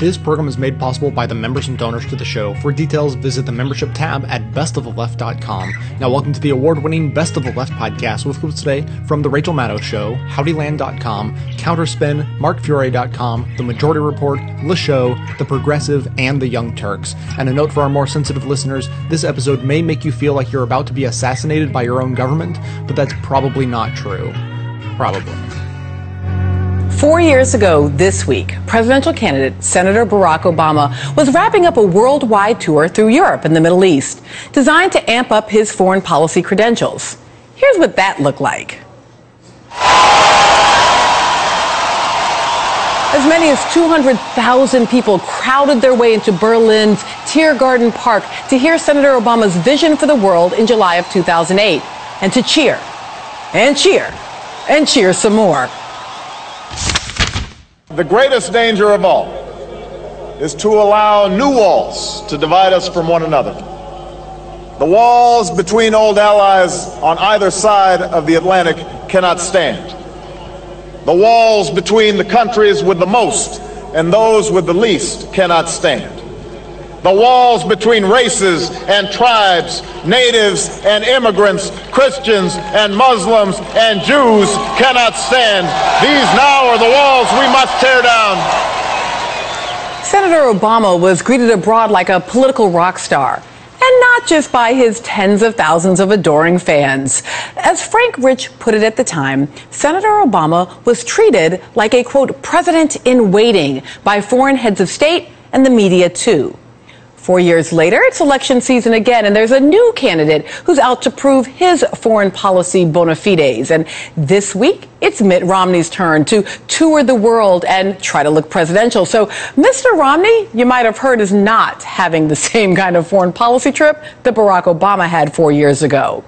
This program is made possible by the members and donors to the show. For details, visit the membership tab at bestoftheleft.com. Now, welcome to the award winning Best of the Left podcast with clips today from The Rachel Maddow Show, HowdyLand.com, Counterspin, MarkFiore.com, The Majority Report, Le Show, The Progressive, and The Young Turks. And a note for our more sensitive listeners this episode may make you feel like you're about to be assassinated by your own government, but that's probably not true. Probably. Four years ago this week, presidential candidate Senator Barack Obama was wrapping up a worldwide tour through Europe and the Middle East, designed to amp up his foreign policy credentials. Here's what that looked like. As many as 200,000 people crowded their way into Berlin's Tiergarten Park to hear Senator Obama's vision for the world in July of 2008 and to cheer and cheer and cheer some more. The greatest danger of all is to allow new walls to divide us from one another. The walls between old allies on either side of the Atlantic cannot stand. The walls between the countries with the most and those with the least cannot stand. The walls between races and tribes, natives and immigrants, Christians and Muslims and Jews cannot stand. These now are the walls we must tear down. Senator Obama was greeted abroad like a political rock star. And not just by his tens of thousands of adoring fans. As Frank Rich put it at the time, Senator Obama was treated like a quote, president in waiting by foreign heads of state and the media too. Four years later, it's election season again, and there's a new candidate who's out to prove his foreign policy bona fides. And this week, it's Mitt Romney's turn to tour the world and try to look presidential. So, Mr. Romney, you might have heard, is not having the same kind of foreign policy trip that Barack Obama had four years ago.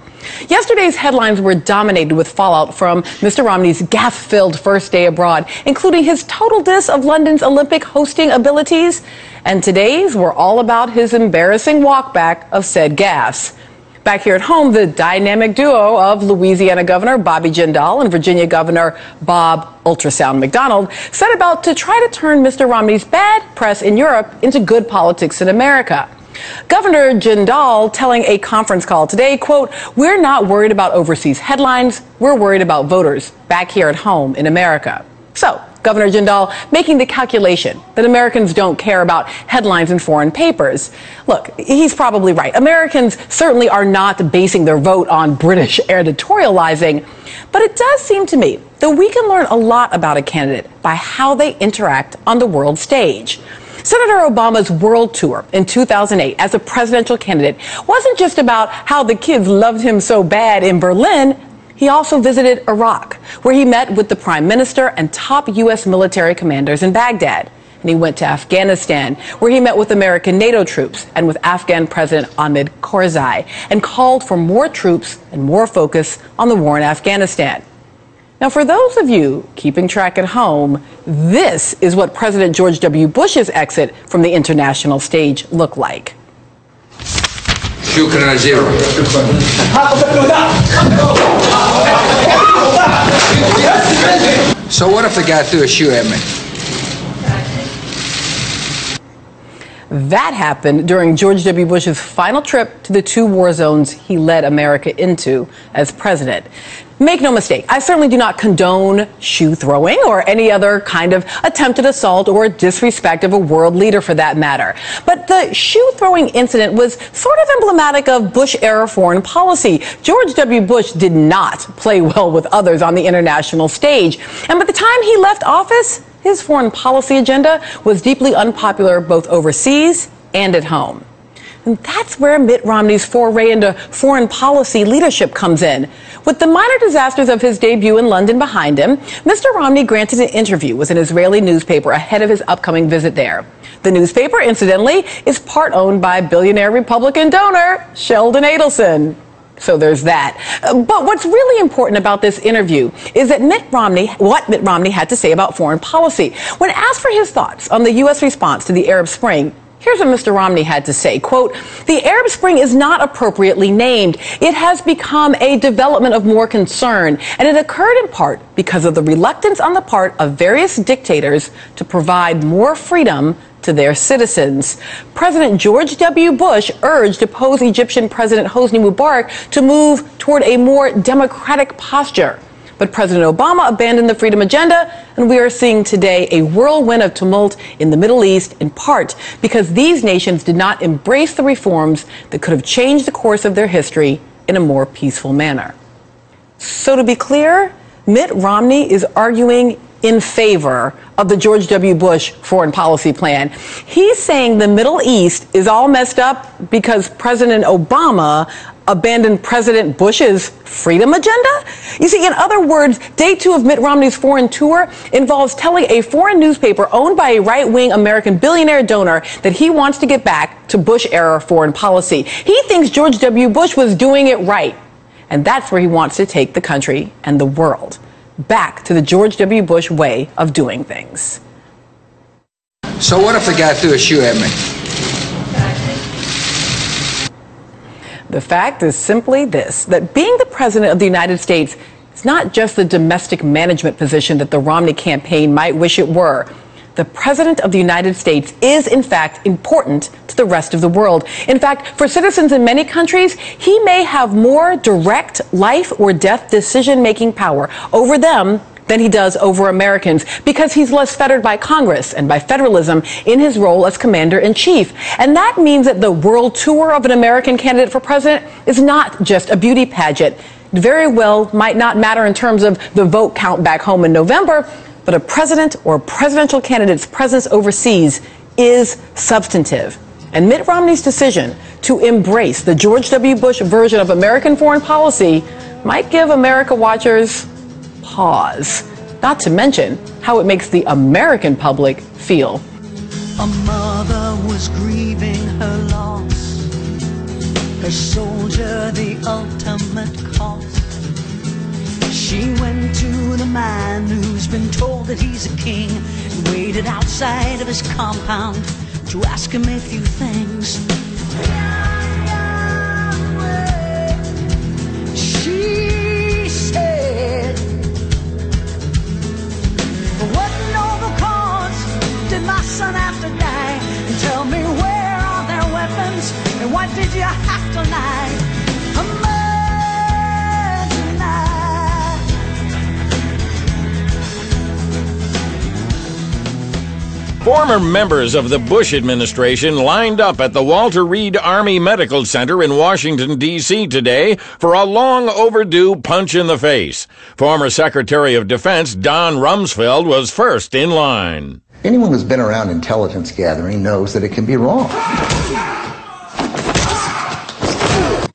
Yesterday's headlines were dominated with fallout from Mr. Romney's gaff filled first day abroad, including his total diss of London's Olympic hosting abilities. And today's were all about his embarrassing walkback of said gaffes. Back here at home, the dynamic duo of Louisiana Governor Bobby Jindal and Virginia Governor Bob Ultrasound McDonnell set about to try to turn Mr. Romney's bad press in Europe into good politics in America. Governor Jindal telling a conference call today, quote, we're not worried about overseas headlines. We're worried about voters back here at home in America. So, Governor Jindal making the calculation that Americans don't care about headlines in foreign papers. Look, he's probably right. Americans certainly are not basing their vote on British editorializing. But it does seem to me that we can learn a lot about a candidate by how they interact on the world stage. Senator Obama's world tour in 2008 as a presidential candidate wasn't just about how the kids loved him so bad in Berlin. He also visited Iraq, where he met with the prime minister and top U.S. military commanders in Baghdad. And he went to Afghanistan, where he met with American NATO troops and with Afghan President Hamid Karzai, and called for more troops and more focus on the war in Afghanistan. Now, for those of you keeping track at home, this is what President George W. Bush's exit from the international stage looked like. شكرا جزيلا So what if the guy threw a shoe at me? That happened during George W. Bush's final trip to the two war zones he led America into as president. Make no mistake, I certainly do not condone shoe throwing or any other kind of attempted assault or disrespect of a world leader for that matter. But the shoe throwing incident was sort of emblematic of Bush era foreign policy. George W. Bush did not play well with others on the international stage. And by the time he left office, his foreign policy agenda was deeply unpopular both overseas and at home. And that's where Mitt Romney's foray into foreign policy leadership comes in. With the minor disasters of his debut in London behind him, Mr. Romney granted an interview with an Israeli newspaper ahead of his upcoming visit there. The newspaper, incidentally, is part owned by billionaire Republican donor Sheldon Adelson. So there's that. But what's really important about this interview is that Mitt Romney, what Mitt Romney had to say about foreign policy. When asked for his thoughts on the U.S. response to the Arab Spring, Here's what Mr. Romney had to say. Quote, the Arab Spring is not appropriately named. It has become a development of more concern, and it occurred in part because of the reluctance on the part of various dictators to provide more freedom to their citizens. President George W. Bush urged opposed Egyptian President Hosni Mubarak to move toward a more democratic posture. But President Obama abandoned the freedom agenda, and we are seeing today a whirlwind of tumult in the Middle East, in part because these nations did not embrace the reforms that could have changed the course of their history in a more peaceful manner. So, to be clear, Mitt Romney is arguing in favor of the George W. Bush foreign policy plan. He's saying the Middle East is all messed up because President Obama abandoned President Bush's freedom agenda? You see, in other words, day two of Mitt Romney's foreign tour involves telling a foreign newspaper owned by a right wing American billionaire donor that he wants to get back to Bush era foreign policy. He thinks George W. Bush was doing it right. And that's where he wants to take the country and the world back to the George W. Bush way of doing things. So what if the guy threw a shoe at me? The fact is simply this that being the President of the United States is not just the domestic management position that the Romney campaign might wish it were the President of the United States is, in fact, important to the rest of the world. In fact, for citizens in many countries, he may have more direct life or death decision making power over them than he does over Americans because he's less fettered by Congress and by federalism in his role as commander in chief. And that means that the world tour of an American candidate for president is not just a beauty pageant. Very well might not matter in terms of the vote count back home in November, but a president or presidential candidate's presence overseas is substantive. And Mitt Romney's decision to embrace the George W. Bush version of American foreign policy might give America watchers pause, not to mention how it makes the American public feel. A mother was grieving her loss, her soldier the ultimate cost. She went to the man who's been told that he's a king and waited outside of his compound to ask him a few things. My son have to die? And tell me where are their weapons and did you have? Former members of the Bush administration lined up at the Walter Reed Army Medical Center in Washington, D.C. today for a long overdue punch in the face. Former Secretary of Defense Don Rumsfeld was first in line. Anyone who's been around intelligence gathering knows that it can be wrong.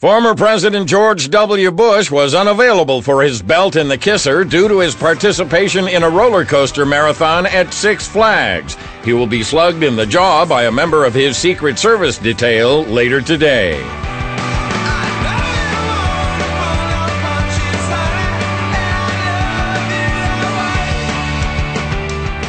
Former President George W. Bush was unavailable for his belt in the kisser due to his participation in a roller coaster marathon at Six Flags. He will be slugged in the jaw by a member of his Secret Service detail later today.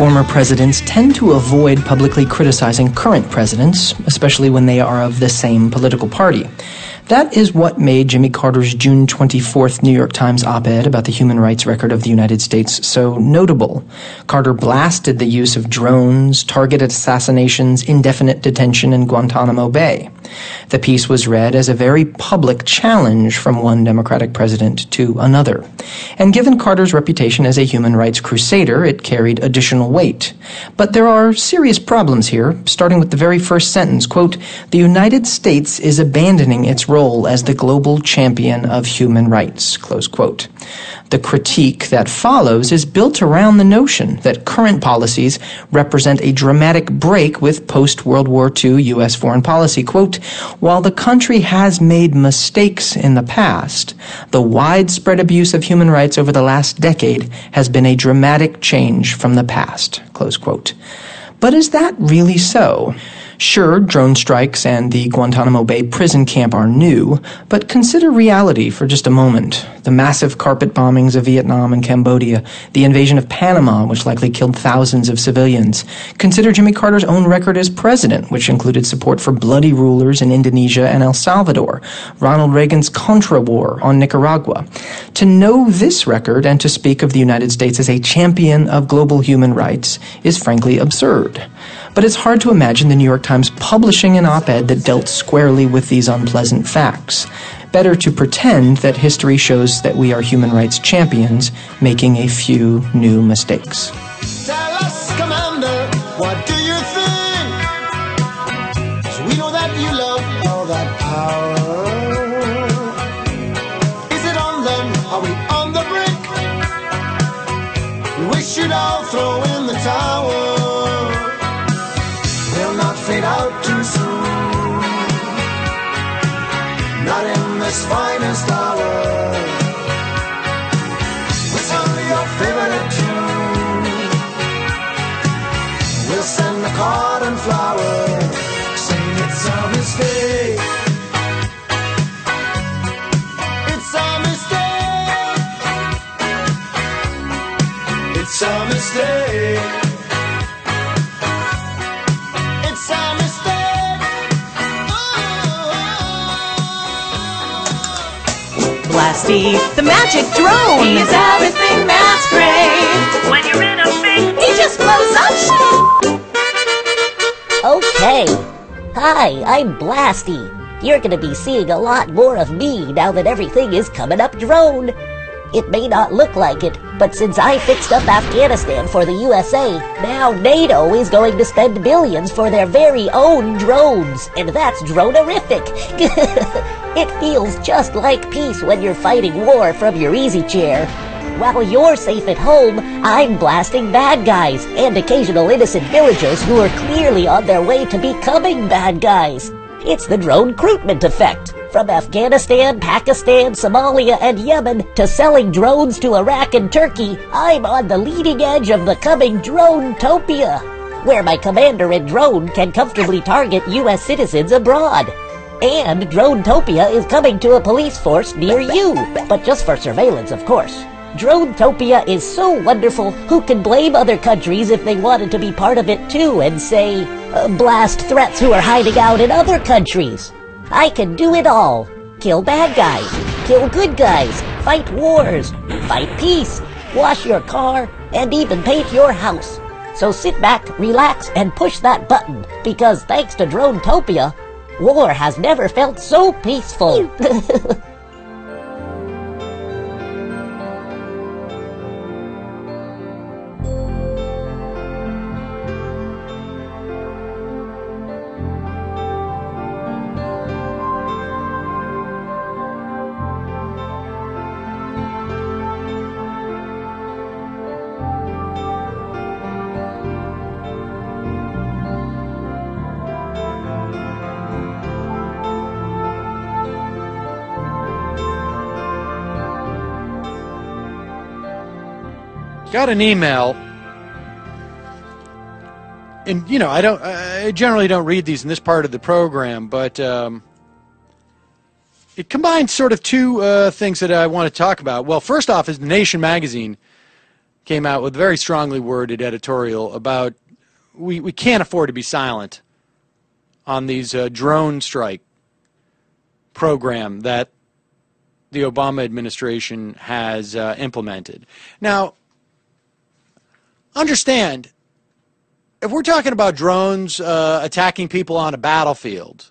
Former presidents tend to avoid publicly criticizing current presidents, especially when they are of the same political party. That is what made Jimmy Carter's June 24th New York Times op ed about the human rights record of the United States so notable. Carter blasted the use of drones, targeted assassinations, indefinite detention in Guantanamo Bay. The piece was read as a very public challenge from one Democratic president to another. And given Carter's reputation as a human rights crusader, it carried additional weight. But there are serious problems here, starting with the very first sentence, quote, "The United States is abandoning its role as the global champion of human rights." Close quote. The critique that follows is built around the notion that current policies represent a dramatic break with post World War II U.S. foreign policy. Quote, while the country has made mistakes in the past, the widespread abuse of human rights over the last decade has been a dramatic change from the past. Close quote. But is that really so? Sure, drone strikes and the Guantanamo Bay prison camp are new, but consider reality for just a moment. The massive carpet bombings of Vietnam and Cambodia, the invasion of Panama, which likely killed thousands of civilians. Consider Jimmy Carter's own record as president, which included support for bloody rulers in Indonesia and El Salvador, Ronald Reagan's Contra War on Nicaragua. To know this record and to speak of the United States as a champion of global human rights is frankly absurd but it's hard to imagine the New York Times publishing an op ed that dealt squarely with these unpleasant facts. Better to pretend that history shows that we are human rights champions, making a few new mistakes. Finest hour. Blasty, the magic drone. He's everything that's great. When you're in a big, he just blows up. Okay. Hi, I'm Blasty. You're gonna be seeing a lot more of me now that everything is coming up drone. It may not look like it, but since I fixed up Afghanistan for the USA, now NATO is going to spend billions for their very own drones, and that's dronerific. it feels just like peace when you're fighting war from your easy chair. While you're safe at home, I'm blasting bad guys and occasional innocent villagers who are clearly on their way to becoming bad guys. It's the drone recruitment effect. From Afghanistan, Pakistan, Somalia, and Yemen to selling drones to Iraq and Turkey, I'm on the leading edge of the coming drone-topia, where my commander and drone can comfortably target U.S. citizens abroad. And Drone-topia is coming to a police force near you, but just for surveillance, of course. Drone-topia is so wonderful, who can blame other countries if they wanted to be part of it too and say, uh, blast threats who are hiding out in other countries? I can do it all. Kill bad guys, kill good guys, fight wars, fight peace, wash your car, and even paint your house. So sit back, relax, and push that button, because thanks to Dronetopia, war has never felt so peaceful. got an email and you know i don't i generally don't read these in this part of the program but um, it combines sort of two uh, things that i want to talk about. Well first off is nation magazine came out with a very strongly worded editorial about we, we can't afford to be silent on these uh, drone strike program that the obama administration has uh, implemented. Now understand if we're talking about drones uh, attacking people on a battlefield,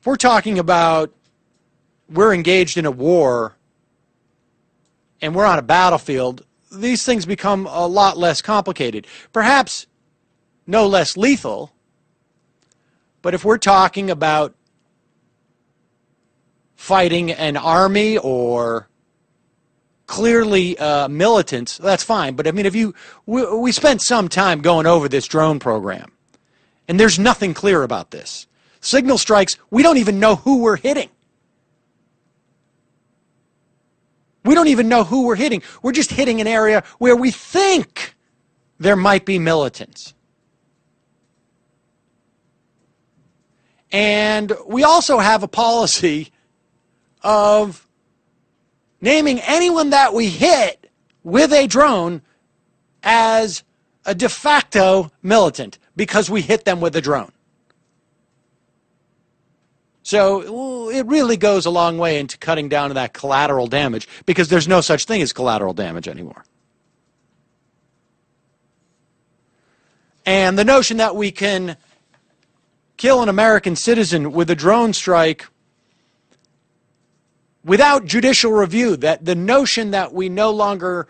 if we're talking about we're engaged in a war and we're on a battlefield, these things become a lot less complicated. Perhaps no less lethal, but if we're talking about fighting an army or clearly uh, militants, that's fine. But I mean, if you we, we spent some time going over this drone program, and there's nothing clear about this. Signal strikes, we don't even know who we're hitting. We don't even know who we're hitting. We're just hitting an area where we think there might be militants. And we also have a policy of naming anyone that we hit with a drone as a de facto militant because we hit them with a drone. So it really goes a long way into cutting down on that collateral damage because there's no such thing as collateral damage anymore. And the notion that we can kill an American citizen with a drone strike without judicial review, that the notion that we no longer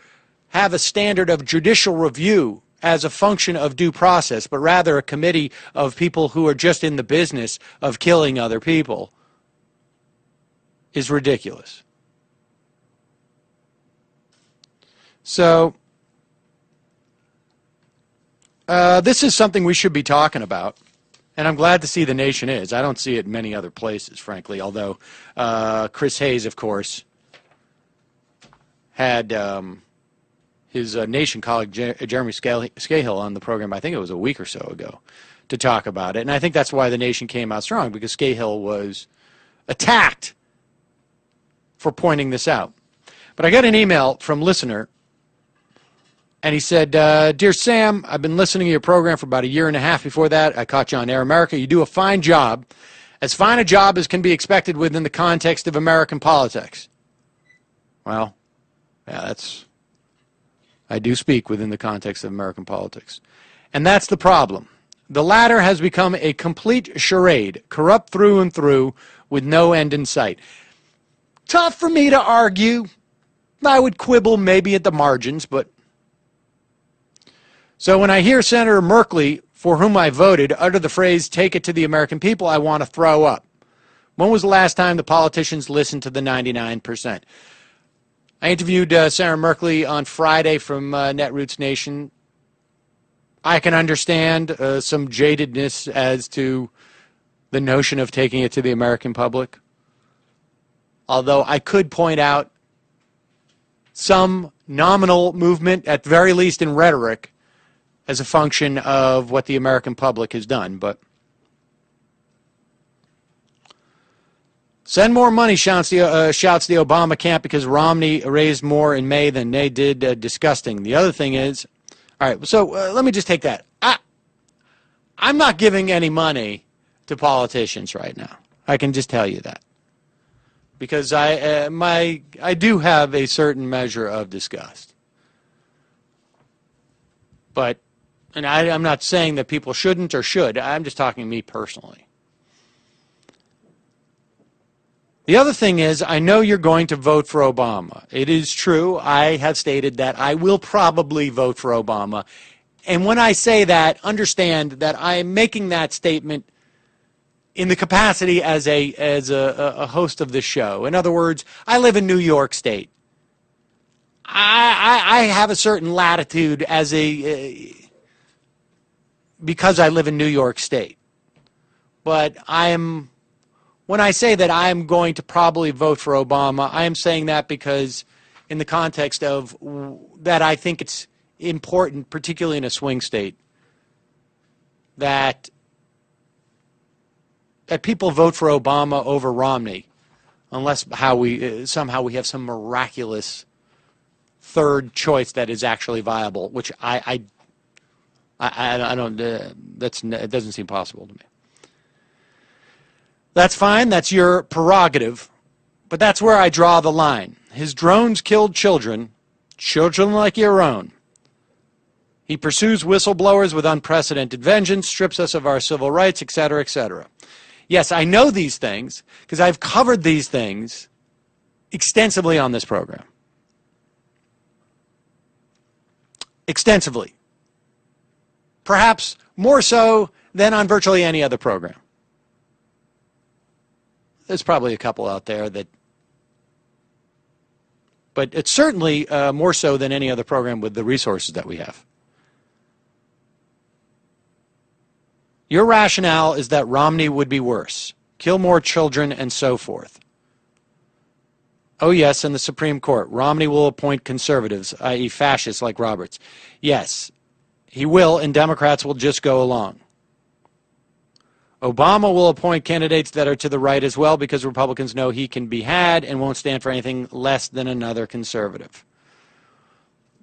have a standard of judicial review as a function of due process, but rather a committee of people who are just in the business of killing other people, is ridiculous. So, uh, this is something we should be talking about. And I'm glad to see the nation is. I don't see it in many other places, frankly, although uh, Chris Hayes, of course, had um, his uh, nation colleague Jeremy Scahill on the program. I think it was a week or so ago to talk about it, and I think that's why the nation came out strong because Scahill was attacked for pointing this out. But I got an email from listener, and he said, uh, "Dear Sam, I've been listening to your program for about a year and a half. Before that, I caught you on Air America. You do a fine job, as fine a job as can be expected within the context of American politics." Well, yeah, that's I do speak within the context of American politics. And that's the problem. The latter has become a complete charade, corrupt through and through, with no end in sight. Tough for me to argue. I would quibble maybe at the margins, but. So when I hear Senator Merkley, for whom I voted, utter the phrase, take it to the American people, I want to throw up. When was the last time the politicians listened to the 99%? I interviewed uh, Senator Merkley on Friday from uh, Netroots Nation. I can understand uh, some jadedness as to the notion of taking it to the American public. Although I could point out some nominal movement, at the very least in rhetoric, as a function of what the American public has done. But Send more money, shouts the, uh, shouts the Obama camp because Romney raised more in May than they did. Uh, disgusting. The other thing is, all right, so uh, let me just take that. I, I'm not giving any money to politicians right now. I can just tell you that. Because I, uh, my, I do have a certain measure of disgust. But, and I, I'm not saying that people shouldn't or should. I'm just talking me personally. The other thing is, I know you're going to vote for Obama. It is true. I have stated that I will probably vote for Obama. And when I say that, understand that I am making that statement in the capacity as a as a, a host of this show. In other words, I live in New York State. I, I, I have a certain latitude as a because I live in New York State. But I am when I say that I'm going to probably vote for Obama, I am saying that because, in the context of that, I think it's important, particularly in a swing state, that that people vote for Obama over Romney, unless how we uh, somehow we have some miraculous third choice that is actually viable, which I, I I I, I don't. Uh, that's it doesn't seem possible to me. That's fine, that's your prerogative. But that's where I draw the line. His drones killed children, children like your own. He pursues whistleblowers with unprecedented vengeance, strips us of our civil rights, etc., etc. Yes, I know these things because I've covered these things extensively on this program. Extensively. Perhaps more so than on virtually any other program there's probably a couple out there that but it's certainly uh, more so than any other program with the resources that we have. Your rationale is that Romney would be worse, kill more children, and so forth. Oh, yes, in the Supreme Court, Romney will appoint conservatives, i.e., fascists like Roberts. Yes, he will, and Democrats will just go along. Obama will appoint candidates that are to the right as well because Republicans know he can be had and won't stand for anything less than another conservative.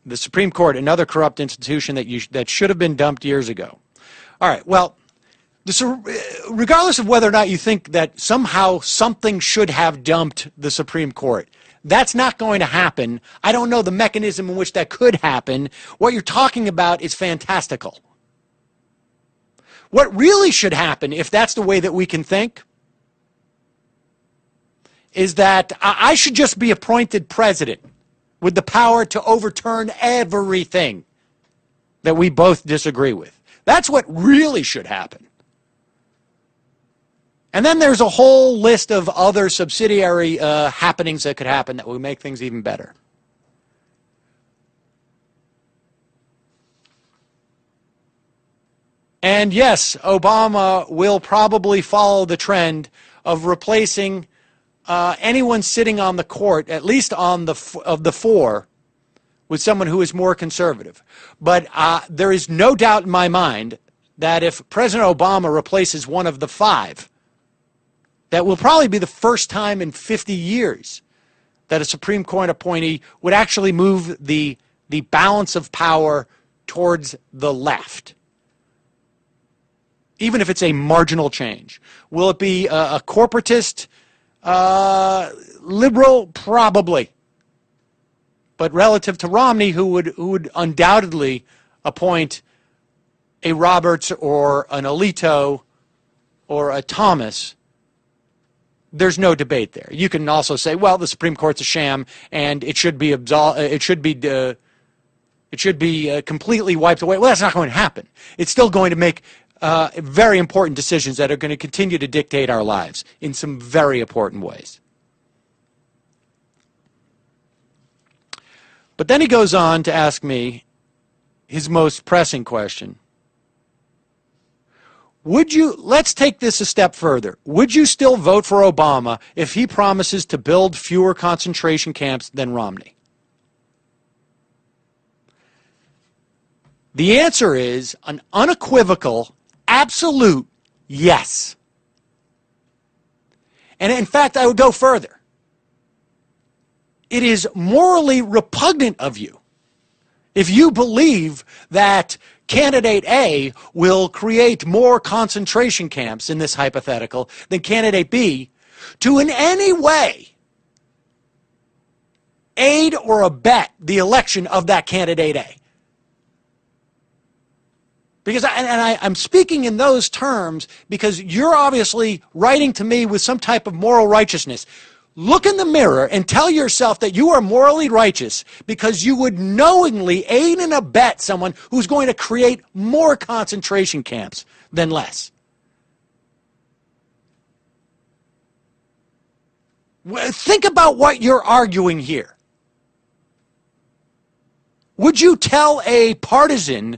The Supreme Court, another corrupt institution that, you, that should have been dumped years ago. All right, well, regardless of whether or not you think that somehow something should have dumped the Supreme Court, that's not going to happen. I don't know the mechanism in which that could happen. What you're talking about is fantastical. What really should happen, if that's the way that we can think, is that I should just be appointed president with the power to overturn everything that we both disagree with. That's what really should happen. And then there's a whole list of other subsidiary uh, happenings that could happen that would make things even better. And yes, Obama will probably follow the trend of replacing uh, anyone sitting on the court, at least on the of the four, with someone who is more conservative. But uh, there is no doubt in my mind that if President Obama replaces one of the five, that will probably be the first time in 50 years that a Supreme Court appointee would actually move the the balance of power towards the left even if it's a marginal change? Will it be a, a corporatist uh, liberal? Probably. But relative to Romney, who would, who would undoubtedly appoint a Roberts or an Alito or a Thomas, there's no debate there. You can also say, well, the Supreme Court's a sham and it should be absol- it should be uh, it should be uh, completely wiped away. Well, that's not going to happen. It's still going to make uh, very important decisions that are going to continue to dictate our lives in some very important ways. But then he goes on to ask me his most pressing question. Would you, let's take this a step further. Would you still vote for Obama if he promises to build fewer concentration camps than Romney? The answer is an unequivocal absolute yes. And in fact, I would go further. It is morally repugnant of you if you believe that candidate A will create more concentration camps in this hypothetical than candidate B to in any way aid or abet the election of that candidate A. Because I, and I, I'm speaking in those terms because you're obviously writing to me with some type of moral righteousness. Look in the mirror and tell yourself that you are morally righteous because you would knowingly aid and abet someone who's going to create more concentration camps than less. Think about what you're arguing here. Would you tell a partisan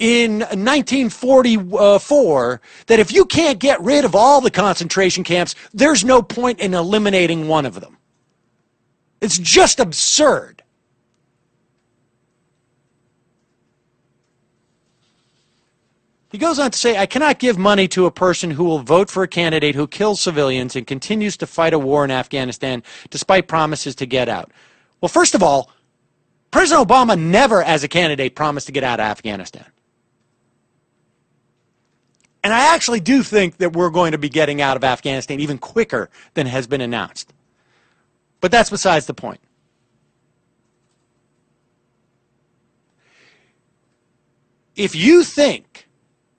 in 1944 that if you can't get rid of all the concentration camps, there's no point in eliminating one of them. It's just absurd. He goes on to say, I cannot give money to a person who will vote for a candidate who kills civilians and continues to fight a war in Afghanistan despite promises to get out. Well, first of all, President Obama never, as a candidate, promised to get out of Afghanistan. And I actually do think that we're going to be getting out of Afghanistan even quicker than has been announced. But that's besides the point. If you think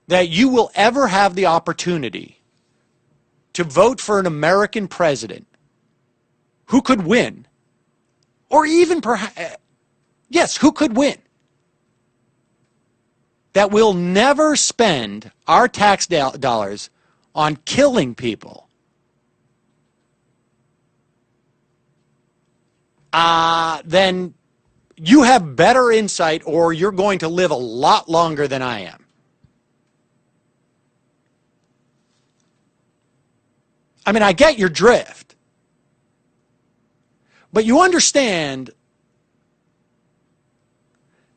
that you will ever have the opportunity to vote for an American president who could win, or even perhaps, eh, yes, who could win, that we'll never spend our tax dollars on killing people, uh, then you have better insight or you're going to live a lot longer than I am. I mean, I get your drift. But you understand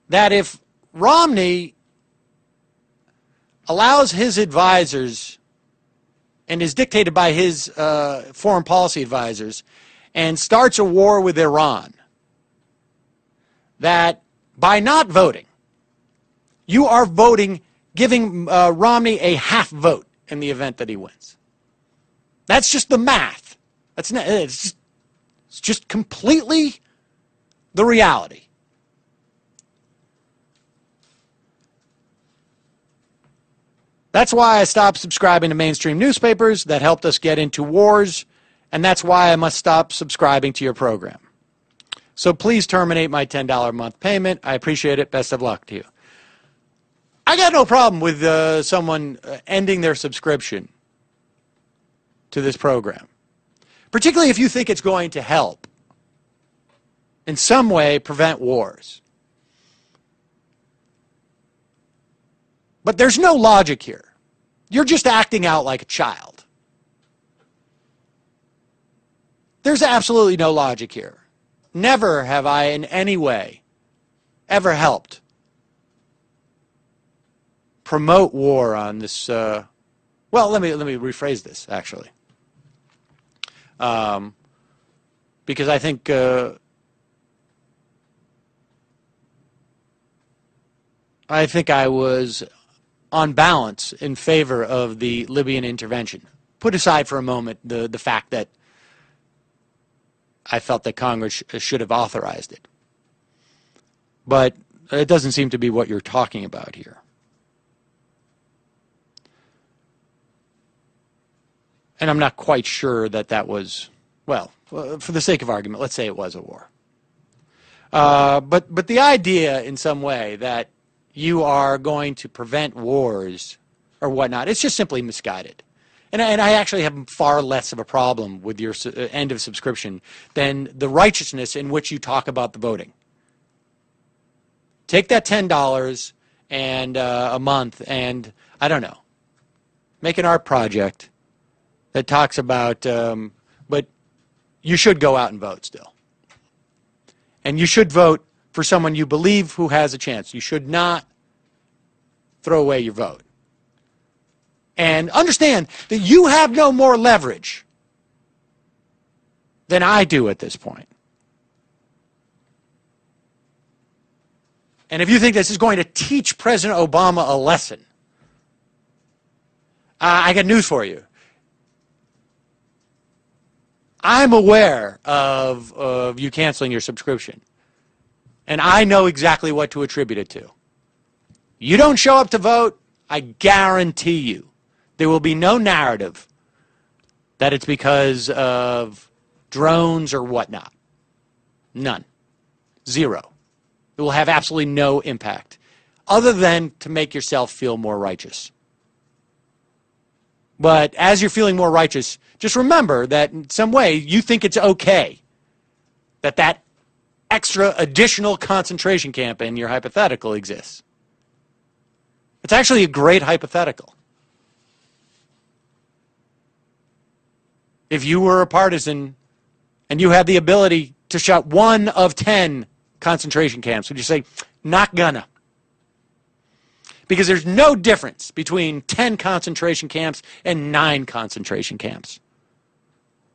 that if Romney allows his advisors and is dictated by his uh, foreign policy advisors and starts a war with Iran, that by not voting, you are voting, giving uh, Romney a half vote in the event that he wins. That's just the math. That's not, it's just, it's just completely the reality. That's why I stopped subscribing to mainstream newspapers that helped us get into wars, and that's why I must stop subscribing to your program. So please terminate my $10 a month payment. I appreciate it. Best of luck to you. I got no problem with uh, someone uh, ending their subscription to this program, particularly if you think it's going to help in some way prevent wars. But there's no logic here. You're just acting out like a child. There's absolutely no logic here. Never have I in any way ever helped promote war on this. Uh, well, let me let me rephrase this actually, um, because I think uh, I think I was on balance in favor of the Libyan intervention. Put aside for a moment the, the fact that I felt that Congress should have authorized it. But it doesn't seem to be what you're talking about here. And I'm not quite sure that that was, well, for the sake of argument, let's say it was a war. Uh, but, but the idea in some way that you are going to prevent wars or whatnot. It's just simply misguided. And, and I actually have far less of a problem with your su- uh, end of subscription than the righteousness in which you talk about the voting. Take that $10 and uh, a month and, I don't know, make an art project that talks about, um, but you should go out and vote still. And you should vote for someone you believe who has a chance. You should not throw away your vote. And understand that you have no more leverage than I do at this point. And if you think this is going to teach President Obama a lesson, uh, I got news for you. I'm aware of, of you canceling your subscription. And I know exactly what to attribute it to. You don't show up to vote, I guarantee you there will be no narrative that it's because of drones or whatnot. None. Zero. It will have absolutely no impact other than to make yourself feel more righteous. But as you're feeling more righteous, just remember that in some way you think it's okay that that extra additional concentration camp in your hypothetical exists. It's actually a great hypothetical. If you were a partisan and you had the ability to shut one of 10 concentration camps, would you say, not gonna? Because there's no difference between 10 concentration camps and 9 concentration camps.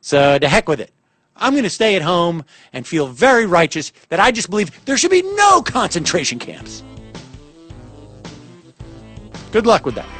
So to heck with it. I'm going to stay at home and feel very righteous that I just believe there should be no concentration camps. Good luck with that.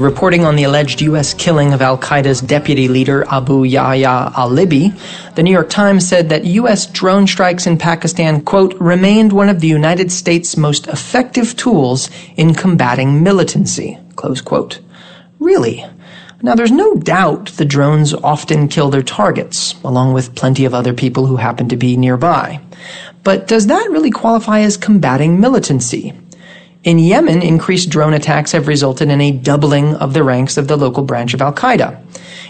Reporting on the alleged U.S. killing of Al Qaeda's deputy leader Abu Yahya al Libi, the New York Times said that U.S. drone strikes in Pakistan, quote, remained one of the United States' most effective tools in combating militancy, close quote. Really? Now, there's no doubt the drones often kill their targets, along with plenty of other people who happen to be nearby. But does that really qualify as combating militancy? In Yemen, increased drone attacks have resulted in a doubling of the ranks of the local branch of Al Qaeda.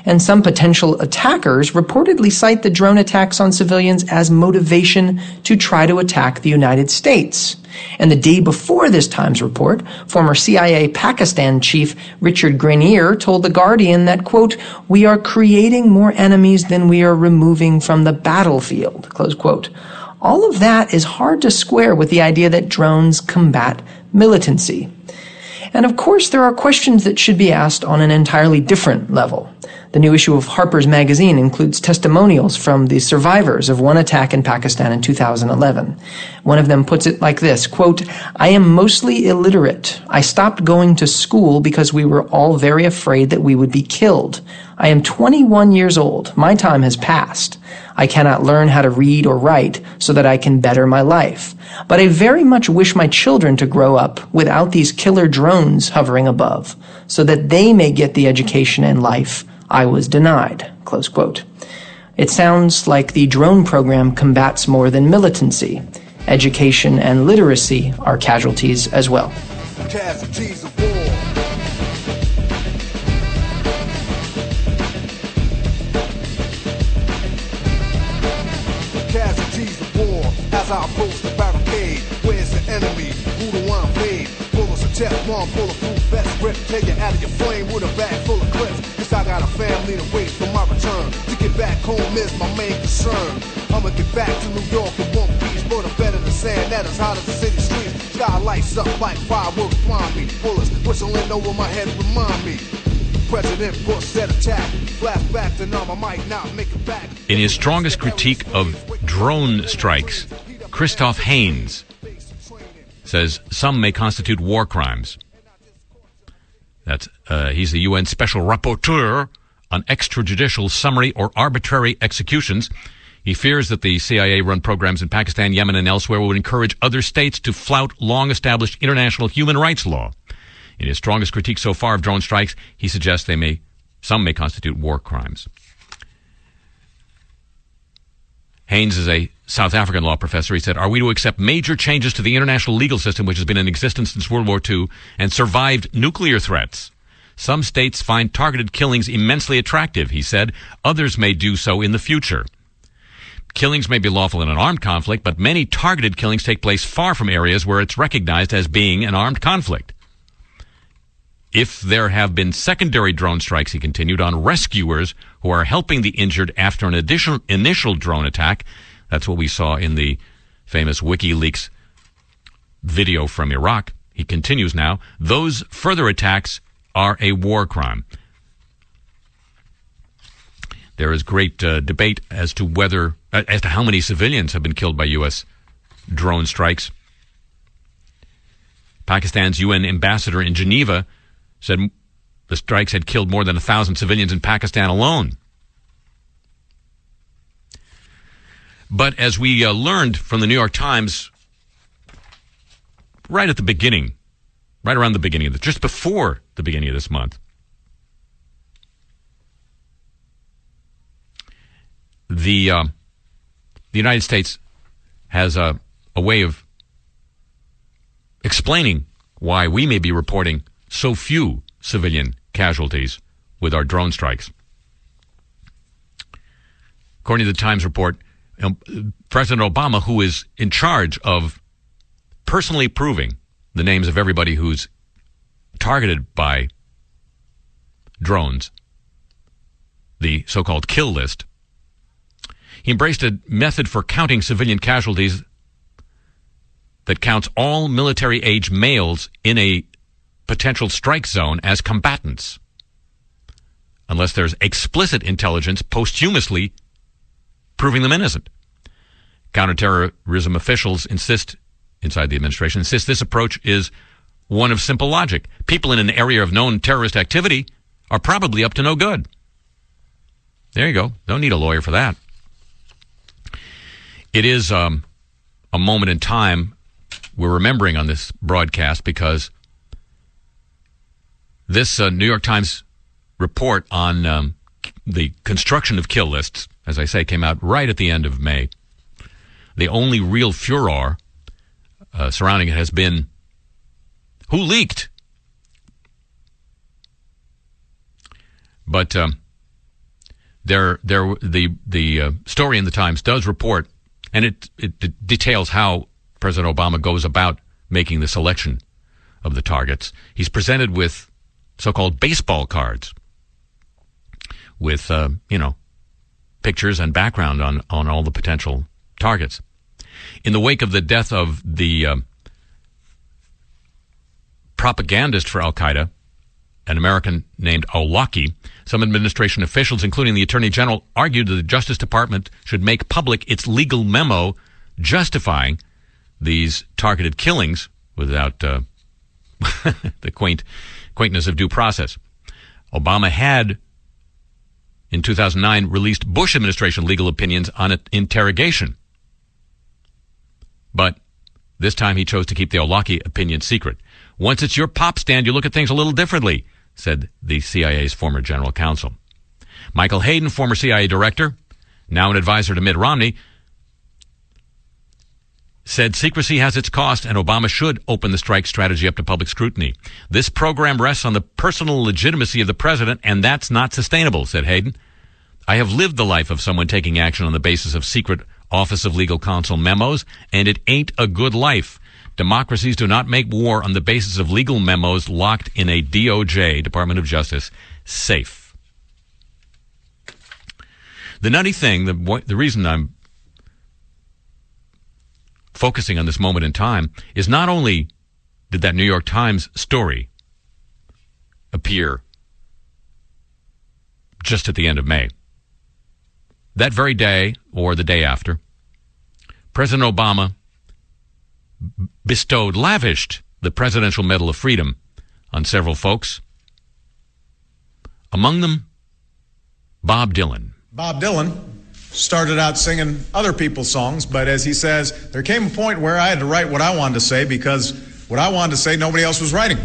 And some potential attackers reportedly cite the drone attacks on civilians as motivation to try to attack the United States. And the day before this Times report, former CIA Pakistan chief Richard Grenier told The Guardian that, quote, we are creating more enemies than we are removing from the battlefield, close quote. All of that is hard to square with the idea that drones combat militancy. And of course, there are questions that should be asked on an entirely different level. The new issue of Harper's Magazine includes testimonials from the survivors of one attack in Pakistan in 2011. One of them puts it like this, quote, I am mostly illiterate. I stopped going to school because we were all very afraid that we would be killed. I am 21 years old. My time has passed. I cannot learn how to read or write so that I can better my life. But I very much wish my children to grow up without these killer drones hovering above, so that they may get the education and life I was denied. It sounds like the drone program combats more than militancy. Education and literacy are casualties as well. Casualties of war. Casualties of war. As I approach the barricade, where's the enemy? Who made? Bullets of Teflon, bulletproof vest, rip, take you out of your flame with a bag full of clips. Cause I got a family to wait for my return. To get back home is my main concern. I'ma get back to New York in one piece, but I'm better than sand that is hot as the city streets. Sky lights up like fireworks blind me. Bullets whistling over my head remind me. President Bush said attack. Flashback to numb, I might not make it back. In his strongest critique of drone strikes, Christof Heyns says some may constitute war crimes. That's uh, he's the UN Special Rapporteur on extrajudicial summary or arbitrary executions. He fears that the CIA-run programs in Pakistan, Yemen, and elsewhere would encourage other states to flout long-established international human rights law. In his strongest critique so far of drone strikes, he suggests they may, some may constitute war crimes. Heyns is a South African law professor. He said, Are we to accept major changes to the international legal system, which has been in existence since World War II and survived nuclear threats? Some states find targeted killings immensely attractive, he said. Others may do so in the future. Killings may be lawful in an armed conflict, but many targeted killings take place far from areas where it's recognized as being an armed conflict. If there have been secondary drone strikes, he continued, on rescuers who are helping the injured after an additional initial drone attack, that's what we saw in the famous WikiLeaks video from Iraq. He continues now, those further attacks are a war crime. There is great uh, debate as to whether, uh, as to how many civilians have been killed by U.S. drone strikes. Pakistan's UN ambassador in Geneva said the strikes had killed more than a thousand civilians in Pakistan alone. But as we uh, learned from the New York Times right at the beginning, right around the beginning of the, just before the beginning of this month, the uh, the United States has a, a way of explaining why we may be reporting so few civilian casualties with our drone strikes. According to the Times report, Um, President Obama, who is in charge of personally proving the names of everybody who's targeted by drones, the so called kill list. He embraced a method for counting civilian casualties that counts all military age males in a potential strike zone as combatants, unless there's explicit intelligence posthumously proving them innocent. Counterterrorism officials insist, inside the administration, insist this approach is one of simple logic. People in an area of known terrorist activity are probably up to no good. There you go. Don't need a lawyer for that. It is um, a moment in time we're remembering on this broadcast because this uh, New York Times report on um, the construction of kill lists, as I say, came out right at the end of May. The only real furor uh, surrounding it has been who leaked. But um, there, there, the the uh, story in the Times does report, and it, it, it details how President Obama goes about making the selection of the targets. He's presented with so-called baseball cards with, uh, you know, pictures and background on, on all the potential targets. In the wake of the death of the uh, propagandist for Al Qaeda, an American named Awlaki, some administration officials, including the Attorney General, argued that the Justice Department should make public its legal memo justifying these targeted killings without uh, the quaint quaintness of due process. Obama had, in 2009, released Bush administration legal opinions on interrogation. But this time he chose to keep the Awlaki opinion secret. Once it's your pop stand, you look at things a little differently, said the CIA's former general counsel. Michael Hayden, former CIA director, now an advisor to Mitt Romney, said secrecy has its cost and Obama should open the strike strategy up to public scrutiny. This program rests on the personal legitimacy of the president, and that's not sustainable, said Hayden. I have lived the life of someone taking action on the basis of secret Office of Legal Counsel memos, and it ain't a good life. Democracies do not make war on the basis of legal memos locked in a DOJ, Department of Justice, safe. The nutty thing, the, the reason I'm focusing on this moment in time is not only did that New York Times story appear just at the end of May, that very day or the day after, President Obama bestowed, lavished the Presidential Medal of Freedom on several folks. Among them, Bob Dylan. Bob Dylan started out singing other people's songs, but as he says, there came a point where I had to write what I wanted to say because what I wanted to say nobody else was writing.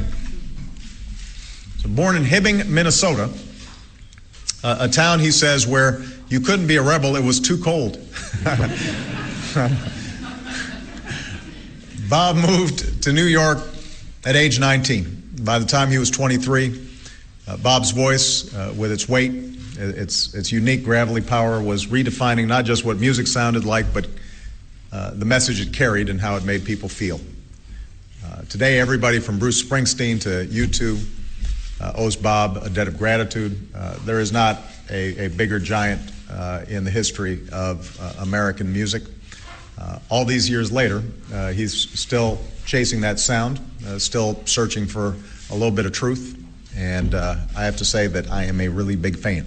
So born in Hibbing, Minnesota, a town he says where you couldn't be a rebel, it was too cold. Bob moved to New York at age 19. By the time he was 23, uh, Bob's voice, uh, with its weight, its, its unique gravelly power, was redefining not just what music sounded like, but uh, the message it carried and how it made people feel. Uh, today, everybody from Bruce Springsteen to U2 uh, owes Bob a debt of gratitude. Uh, there is not a, a bigger giant in the history of American music. Uh, all these years later, uh, he's still chasing that sound, uh, still searching for a little bit of truth, and uh, I have to say that I am a really big fan.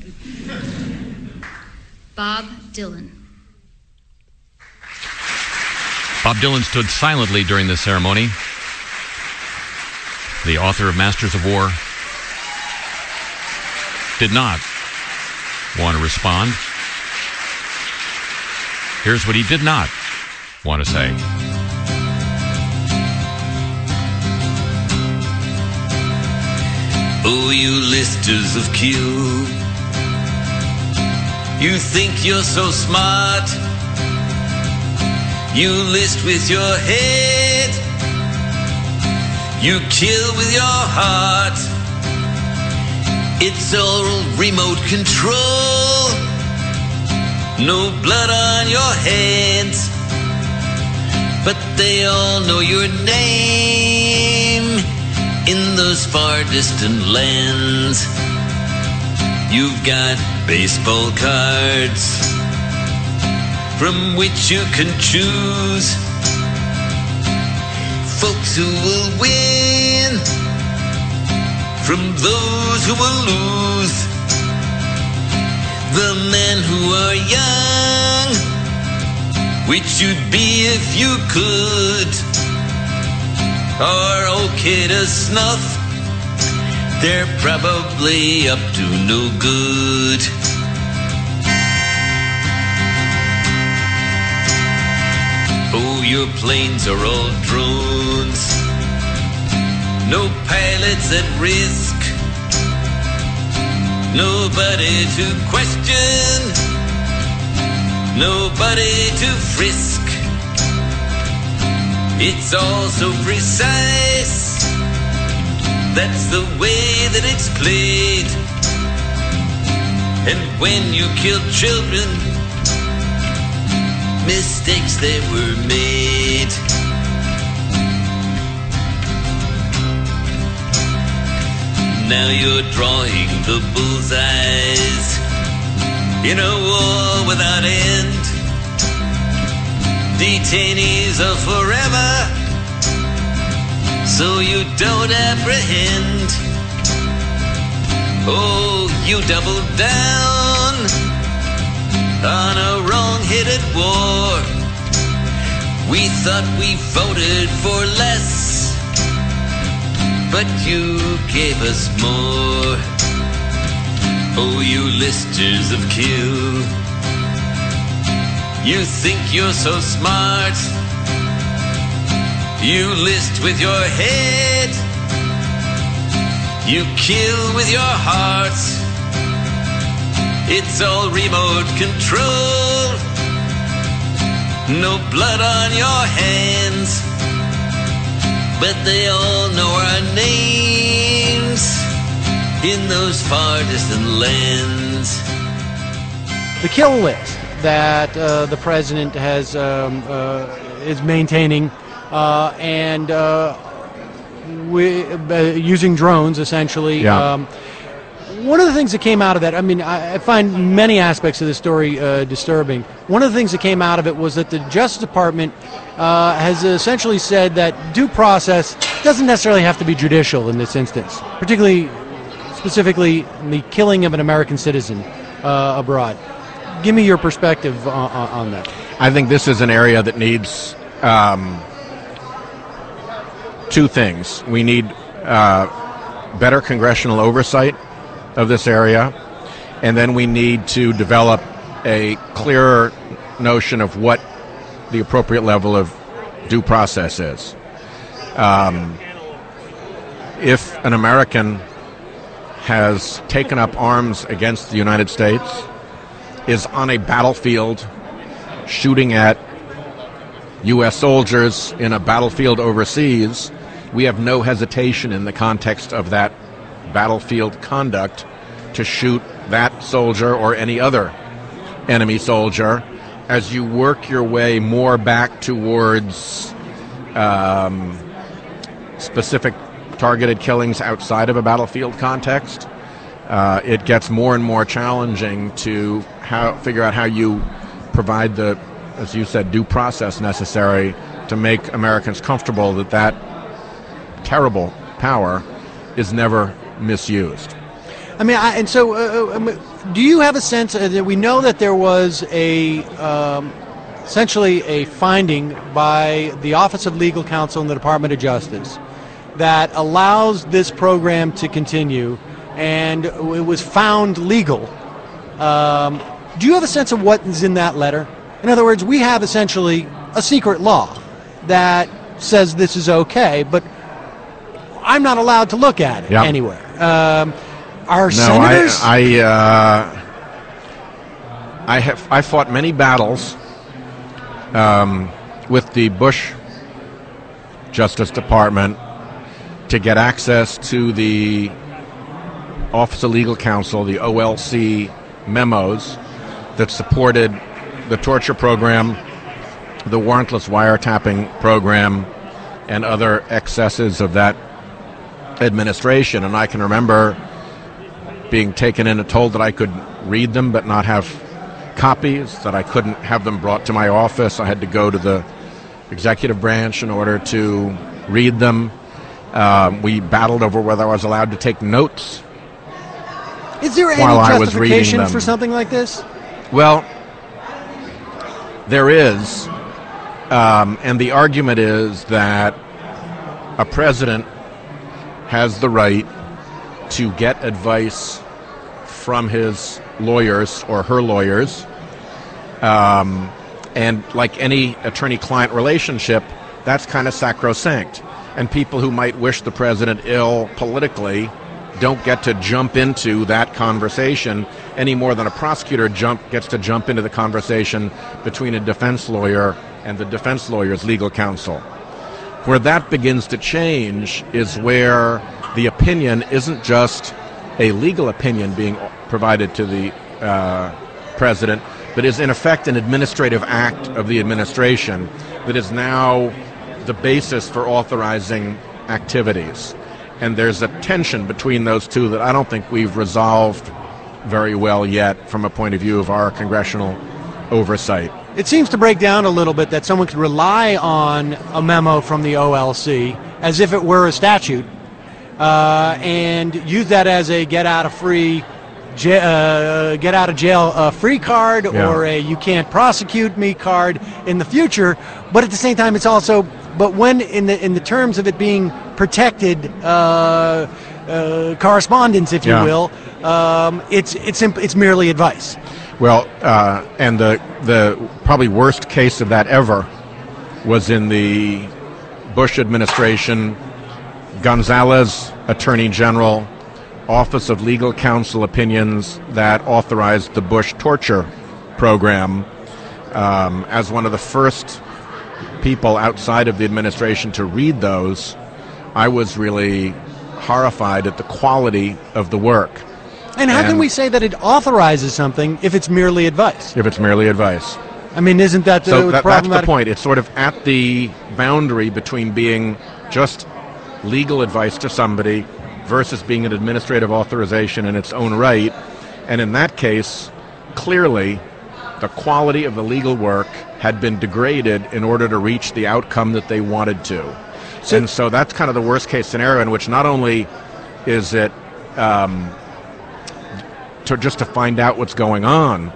Bob Dylan. Bob Dylan stood silently during the ceremony. The author of Masters of War did not want to respond. Here's what he did not want to say. Oh, you listers of Q. You think you're so smart. You list with your head. You kill with your heart. It's all remote control. No blood on your hands but they all know your name in those far distant lands. You've got baseball cards from which you can choose. Folks who will win from those who will lose. The men who are young which you'd be if you could are okay to snuff they're probably up to no good. Oh, your planes are all drones. No pilots at risk. Nobody to question. Nobody to frisk. It's all so precise. That's the way that it's played. And when you kill children, mistakes they were made. Now you're drawing the bullseyes in a war without end. Detainees are forever so you don't apprehend. Oh, you double down on a wrong headed war. We thought we voted for less, but you gave us more. Oh, you listers of kill. You think you're so smart. You list with your head. You kill with your heart. It's all remote control. No blood on your hands. But they all know our names in those far distant lands. The kill list that uh, the president has um, uh, is maintaining, uh, and uh, we, uh, using drones essentially. Yeah. Um, one of the things that came out of that, I mean, I, I find many aspects of the story uh, disturbing. One of the things that came out of it was that the Justice Department uh, has essentially said that due process doesn't necessarily have to be judicial in this instance, particularly, specifically, the killing of an American citizen uh, abroad. Give me your perspective on, on, that. I think this is an area that needs um, two things. We need uh, better congressional oversight of this area, and then we need to develop a clearer notion of what the appropriate level of due process is. Um, if an American has taken up arms against the United States, is on a battlefield shooting at U.S. soldiers in a battlefield overseas, we have no hesitation in the context of that battlefield conduct to shoot that soldier or any other enemy soldier as you work your way more back towards um, specific targeted killings outside of a battlefield context. Uh, it gets more and more challenging to how, figure out how you provide the, as you said, due process necessary to make Americans comfortable that that terrible power is never misused. I mean, I, and so, uh, um, do you have a sense uh, that we know that there was a um, essentially a finding by the Office of Legal Counsel in the Department of Justice that allows this program to continue, and it was found legal. Um, do you have a sense of what is in that letter? In other words, we have essentially a secret law that says this is okay, but I'm not allowed to look at it Yep. anywhere. Um, are No, senators? I, I, uh, I have I fought many battles um, with the Bush Justice Department to get access to the Office of Legal Counsel, the OLC memos that supported the torture program, the warrantless wiretapping program, and other excesses of that administration. And I can remember being taken in and told that I could read them but not have copies, that I couldn't have them brought to my office. I had to go to the executive branch in order to read them. Um, we battled over whether I was allowed to take notes. Is there any While I was reading justification for something like this? Well, there is, um, and the argument is that a president has the right to get advice from his lawyers or her lawyers. Um, and like any attorney client relationship, that's kind of sacrosanct. And people who might wish the president ill politically don't get to jump into that conversation any more than a prosecutor jump gets to jump into the conversation between a defense lawyer and the defense lawyer's legal counsel. Where that begins to change is where the opinion isn't just a legal opinion being provided to the uh, president, but is in effect an administrative act of the administration that is now the basis for authorizing activities. And there's a tension between those two that I don't think we've resolved very well yet from a point of view of our congressional oversight. It seems to break down a little bit that someone could rely on a memo from the OLC as if it were a statute uh, and use that as a get out of free ja- uh, get out of jail uh, free card Yeah. or a you can't prosecute me card in the future but at the same time it's also but when in the in the terms of it being protected uh, uh, correspondence if Yeah. you will um, it's it's imp- it's merely advice Well, uh, and the the probably worst case of that ever was in the Bush administration. Gonzales, Attorney General, Office of Legal Counsel opinions that authorized the Bush torture program um, as one of the first people outside of the administration to read those. I was really horrified at the quality of the work. and how can we say that it authorizes something if it's merely advice If it's merely advice. I mean, isn't that the so that, that's the point. It's sort of at the boundary between being just legal advice to somebody versus being an administrative authorization in its own right. And in that case, clearly, the quality of the legal work had been degraded in order to reach the outcome that they wanted to. and so that's kind of the worst case scenario in which not only is it um, to just to find out what's going on,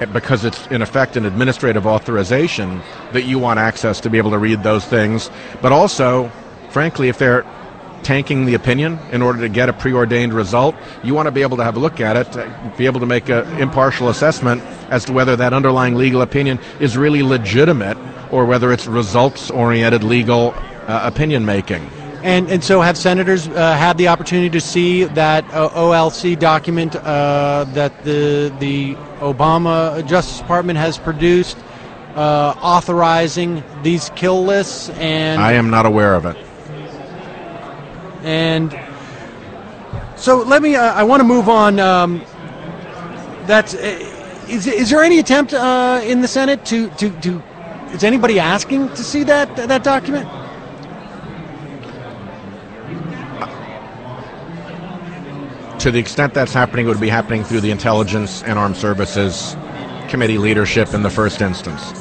eh, because it's in effect an administrative authorization that you want access to be able to read those things, but also, frankly, if they're tanking the opinion in order to get a preordained result, you want to be able to have a look at it, be able to make an impartial assessment as to whether that underlying legal opinion is really legitimate or whether it's results oriented legal uh, opinion making. And and so have senators uh, had the opportunity to see that uh, OLC document uh, that the the Obama Justice Department has produced, uh, authorizing these kill lists and I am not aware of it. And so let me. Uh, I want to move on. Um, that's. Uh, is, is there any attempt uh, in the Senate to, to, to is anybody asking to see that that document? To the extent that's happening, it would be happening through the Intelligence and Armed Services Committee leadership in the first instance.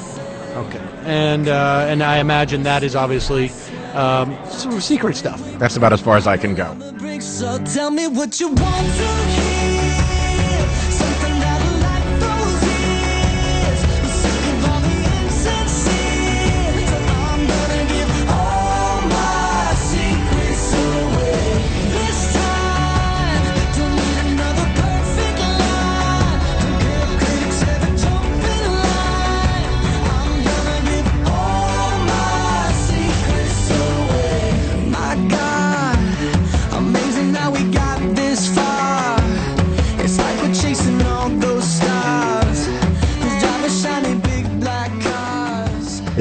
Okay. And uh, and I imagine that is obviously um, sort of secret stuff. That's about as far as I can go.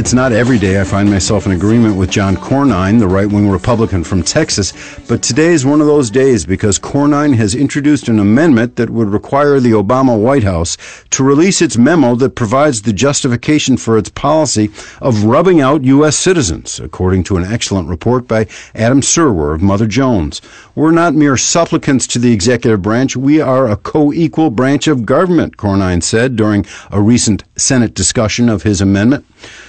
It's not every day I find myself in agreement with John Cornyn, the right wing Republican from Texas, but today is one of those days because Cornyn has introduced an amendment that would require the Obama White House to release its memo that provides the justification for its policy of rubbing out U.S. citizens, according to an excellent report by Adam Serwer of Mother Jones. We're not mere supplicants to the executive branch, we are a co equal branch of government, Cornyn said during a recent Senate discussion of his amendment.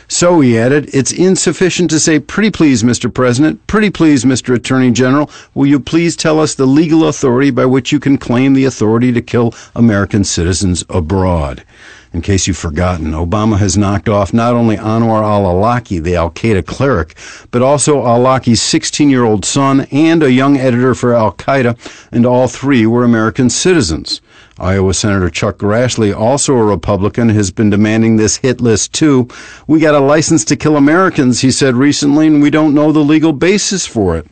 So, he added, it's insufficient to say, pretty please, Mr. President, pretty please, Mr. Attorney General, will you please tell us the legal authority by which you can claim the authority to kill American citizens abroad? In case you've forgotten, Obama has knocked off not only Anwar al Awlaki, the Al Qaeda cleric, but also al Awlaki's 16 year old son and a young editor for Al Qaeda, and all three were American citizens. Iowa Senator Chuck Grassley, also a Republican, has been demanding this hit list too. We got a license to kill Americans, he said recently, and we don't know the legal basis for it.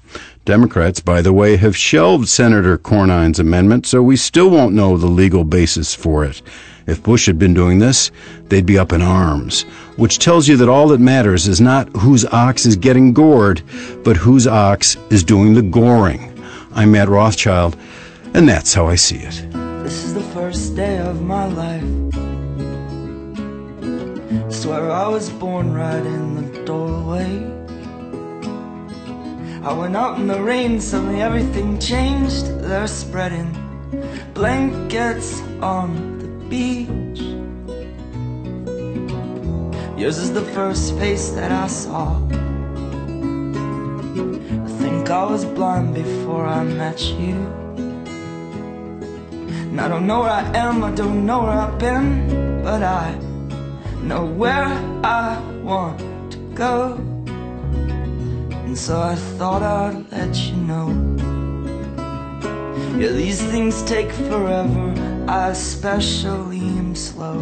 Democrats, by the way, have shelved Senator Cornyn's amendment, so we still won't know the legal basis for it. If Bush had been doing this, they'd be up in arms, which tells you that all that matters is not whose ox is getting gored, but whose ox is doing the goring. I'm Matt Rothschild, and that's how I see it. This is the first day of my life. Swear I was born right in the doorway. I went out in the rain, suddenly everything changed. They're spreading blankets on the beach. Yours is the first face that I saw. I think I was blind before I met you. And I don't know where I am, I don't know where I've been, but I know where I want to go. And so I thought I'd let you know. Yeah, these things take forever, I especially am slow.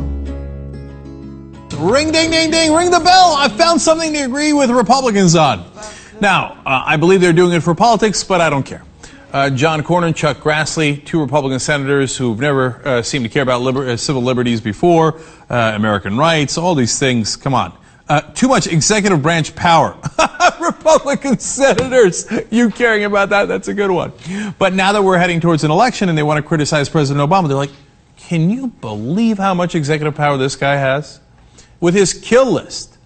Ring ding ding ding, ring the bell. I found something to agree with Republicans on. Now, uh, I believe they're doing it for politics, but I don't care. Uh, John Cornyn, Chuck Grassley, two Republican senators who've never uh, seemed to care about liber- uh, civil liberties before, uh, American rights, all these things. Come on. Too much executive branch power. Republican senators, you caring about that? That's a good one. But now that we're heading towards an election and they want to criticize President Obama, they're like, can you believe how much executive power this guy has? With his kill list.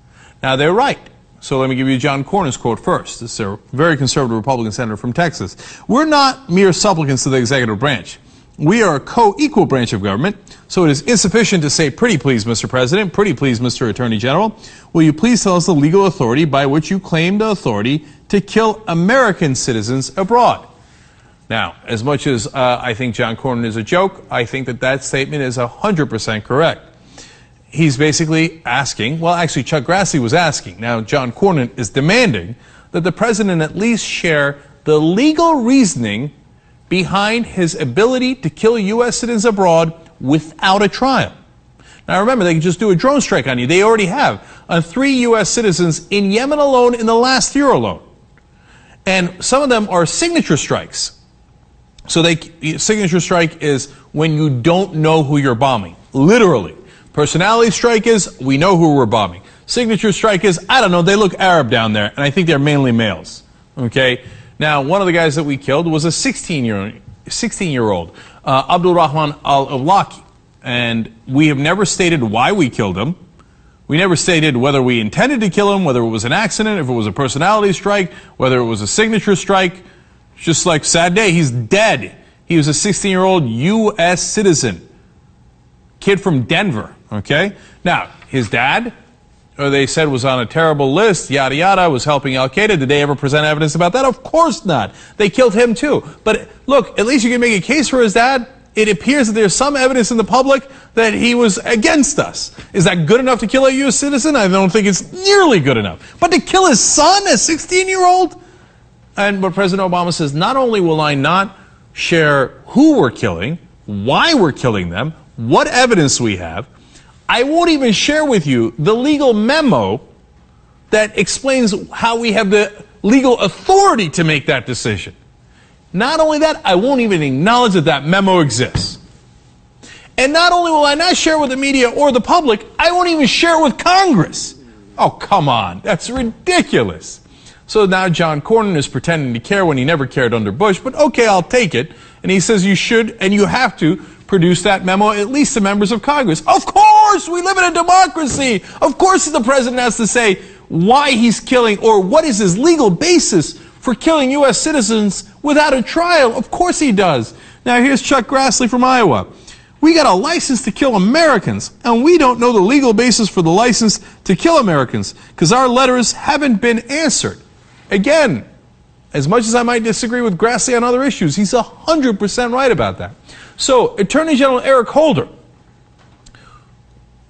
Now, they're right. So let me give you John Cornyn's quote first. This is a very conservative Republican senator from Texas. We're not mere supplicants to the executive branch. We are a co-equal branch of government, so it is insufficient to say, pretty please, Mr. President, pretty please, Mr. Attorney General. Will you please tell us the legal authority by which you claim the authority to kill American citizens abroad? Now, as much as uh, I think John Cornyn is a joke, I think that that statement is 100% correct he's basically asking, well, actually, Chuck Grassley was asking. Now, John Cornyn is demanding that the president at least share the legal reasoning behind his ability to kill U.S. citizens abroad without a trial. Now, remember, they can just do a drone strike on you. They already have on three U.S. citizens in Yemen alone in the last year alone. And some of them are signature strikes. So they signature strike is when you don't know who you're bombing. Literally. Personality strike is we know who we're bombing. Signature strike is I don't know, they look Arab down there, and I think they're mainly males. Okay? Now, one of the guys that we killed was a 16 year 16 year old, uh, Abdul Rahman al Awlaki. And we have never stated why we killed him. We never stated whether we intended to kill him, whether it was an accident, if it was a personality strike, whether it was a signature strike. It's just like sad day, he's dead. He was a 16 year old U.S. citizen, kid from Denver. Okay? Now, his dad, or they said was on a terrible list, yada yada, was helping Al Qaeda. Did they ever present evidence about that? Of course not. They killed him too. But look, at least you can make a case for his dad. It appears that there's some evidence in the public that he was against us. Is that good enough to kill a U.S. citizen? I don't think it's nearly good enough. But to kill his son, a 16 year old? And but President Obama says, not only will I not share who we're killing, why we're killing them, what evidence we have, I won't even share with you the legal memo that explains how we have the legal authority to make that decision. Not only that, I won't even acknowledge that that memo exists. And not only will I not share with the media or the public, I won't even share with Congress. Oh, come on. That's ridiculous. So now John Cornyn is pretending to care when he never cared under Bush, but okay, I'll take it. And he says you should and you have to produce that memo at least to members of Congress. Of course, we live in a democracy. Of course, the president has to say why he's killing or what is his legal basis for killing U.S. citizens without a trial. Of course he does. Now, here's Chuck Grassley from Iowa. We got a license to kill Americans, and we don't know the legal basis for the license to kill Americans because our letters haven't been answered. Again, as much as I might disagree with Grassley on other issues, he's 100% right about that. So, Attorney General Eric Holder,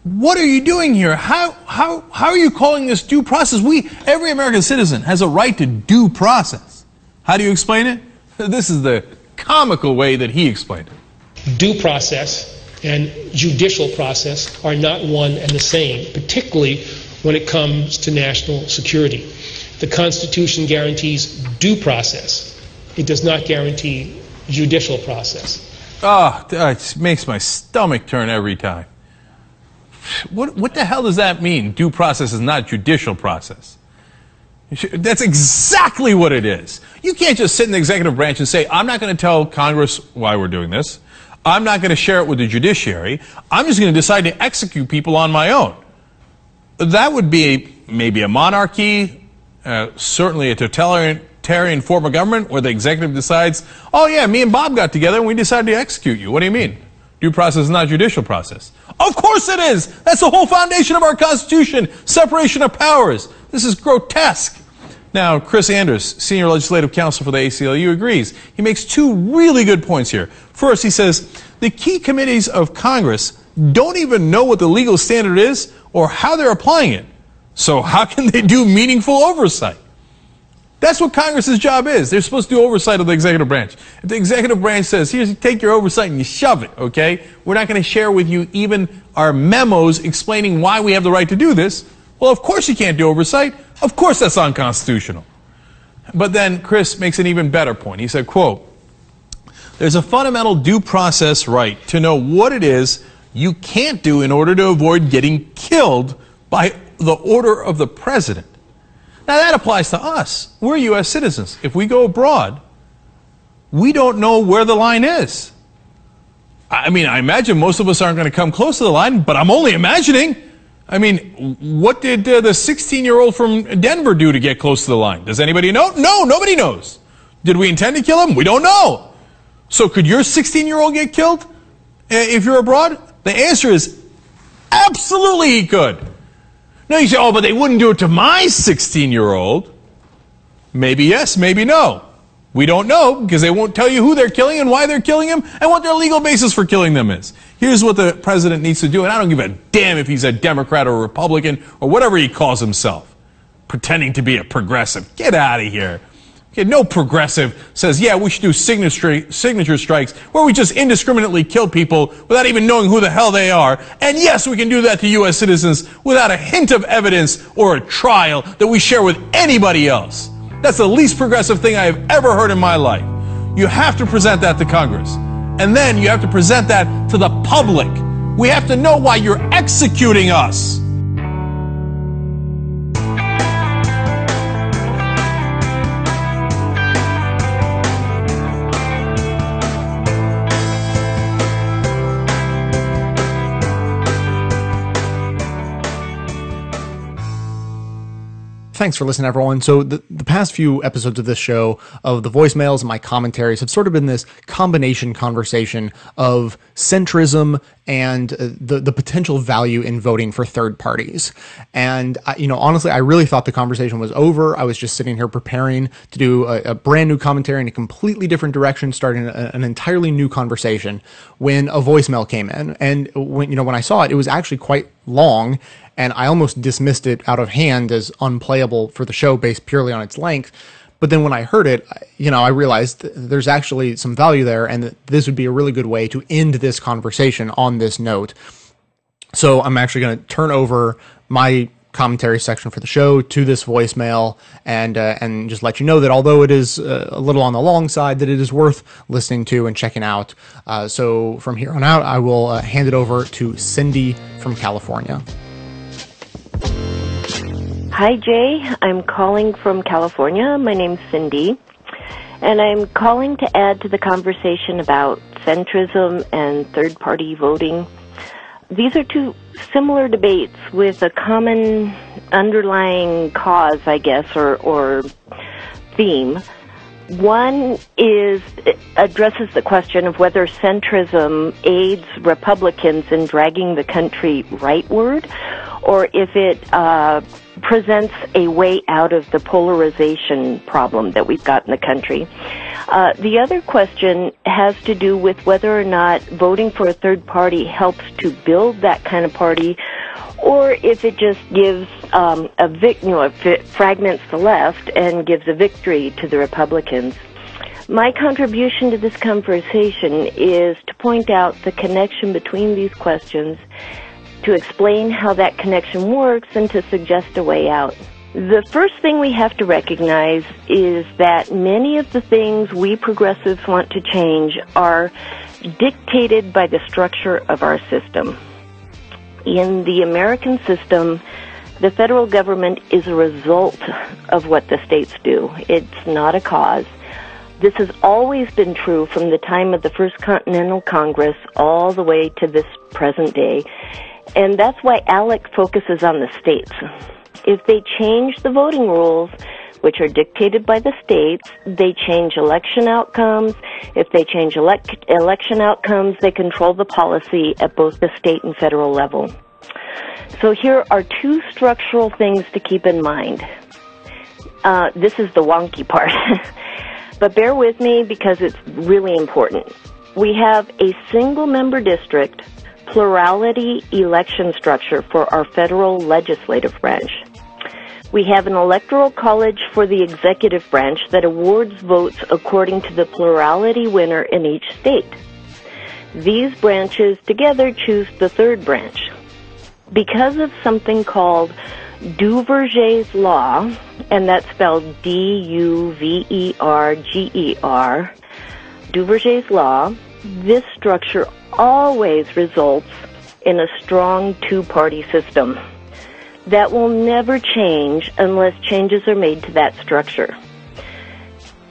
what are you doing here? How, how, how are you calling this due process? We, every American citizen has a right to due process. How do you explain it? This is the comical way that he explained it. Due process and judicial process are not one and the same, particularly when it comes to national security. The Constitution guarantees due process. It does not guarantee judicial process. Oh, it makes my stomach turn every time. What, what the hell does that mean? Due process is not judicial process. That's exactly what it is. You can't just sit in the executive branch and say, I'm not going to tell Congress why we're doing this. I'm not going to share it with the judiciary. I'm just going to decide to execute people on my own. That would be maybe a monarchy, uh, certainly a totalitarian form of government where the executive decides, oh, yeah, me and Bob got together and we decided to execute you. What do you mean? Due process is not judicial process. Of course it is. That's the whole foundation of our Constitution. Separation of powers. This is grotesque. Now, Chris Anders, Senior Legislative Counsel for the ACLU, agrees. He makes two really good points here. First, he says the key committees of Congress don't even know what the legal standard is or how they're applying it. So, how can they do meaningful oversight? That's what Congress's job is. They're supposed to do oversight of the executive branch. If the executive branch says, here's, take your oversight and you shove it, okay? We're not going to share with you even our memos explaining why we have the right to do this. Well, of course you can't do oversight. Of course that's unconstitutional. But then Chris makes an even better point. He said, quote, there's a fundamental due process right to know what it is you can't do in order to avoid getting killed by the order of the president. Now that applies to us. We're U.S. citizens. If we go abroad, we don't know where the line is. I mean, I imagine most of us aren't going to come close to the line, but I'm only imagining. I mean, what did uh, the 16 year old from Denver do to get close to the line? Does anybody know? No, nobody knows. Did we intend to kill him? We don't know. So could your 16 year old get killed uh, if you're abroad? The answer is absolutely he could. Now you say, oh, but they wouldn't do it to my 16 year old. Maybe yes, maybe no. We don't know because they won't tell you who they're killing and why they're killing them and what their legal basis for killing them is. Here's what the president needs to do, and I don't give a damn if he's a Democrat or a Republican or whatever he calls himself, pretending to be a progressive. Get out of here. Okay, no progressive says, yeah, we should do signature, signature strikes where we just indiscriminately kill people without even knowing who the hell they are. And yes, we can do that to U.S. citizens without a hint of evidence or a trial that we share with anybody else. That's the least progressive thing I have ever heard in my life. You have to present that to Congress. And then you have to present that to the public. We have to know why you're executing us. Thanks for listening, everyone. So, the, the past few episodes of this show, of the voicemails and my commentaries, have sort of been this combination conversation of centrism and uh, the the potential value in voting for third parties. And I, you know, honestly, I really thought the conversation was over. I was just sitting here preparing to do a, a brand new commentary in a completely different direction, starting a, an entirely new conversation. When a voicemail came in, and when you know when I saw it, it was actually quite long and I almost dismissed it out of hand as unplayable for the show based purely on its length. But then when I heard it, you know, I realized there's actually some value there, and that this would be a really good way to end this conversation on this note. So I'm actually going to turn over my commentary section for the show to this voicemail and uh, and just let you know that although it is uh, a little on the long side that it is worth listening to and checking out uh, so from here on out i will uh, hand it over to cindy from california Hi, Jay. I'm calling from California. My name's Cindy. And I'm calling to add to the conversation about centrism and third party voting. These are two similar debates with a common underlying cause, I guess, or, or theme. One is addresses the question of whether centrism aids Republicans in dragging the country rightward, or if it uh, presents a way out of the polarization problem that we've got in the country. Uh, the other question has to do with whether or not voting for a third party helps to build that kind of party, or if it just gives um, a vic, you know, it fragments the left and gives a victory to the Republicans. My contribution to this conversation is to point out the connection between these questions, to explain how that connection works, and to suggest a way out. The first thing we have to recognize is that many of the things we progressives want to change are dictated by the structure of our system in the American system, the federal government is a result of what the states do. It's not a cause. This has always been true from the time of the First Continental Congress all the way to this present day. And that's why ALEC focuses on the states. If they change the voting rules, which are dictated by the states. They change election outcomes. If they change elect- election outcomes, they control the policy at both the state and federal level. So here are two structural things to keep in mind. Uh, this is the wonky part, but bear with me because it's really important. We have a single member district plurality election structure for our federal legislative branch. We have an electoral college for the executive branch that awards votes according to the plurality winner in each state. These branches together choose the third branch. Because of something called Duverger's law, and that's spelled D-U-V-E-R-G-E-R, Duverger's law, this structure always results in a strong two-party system that will never change unless changes are made to that structure.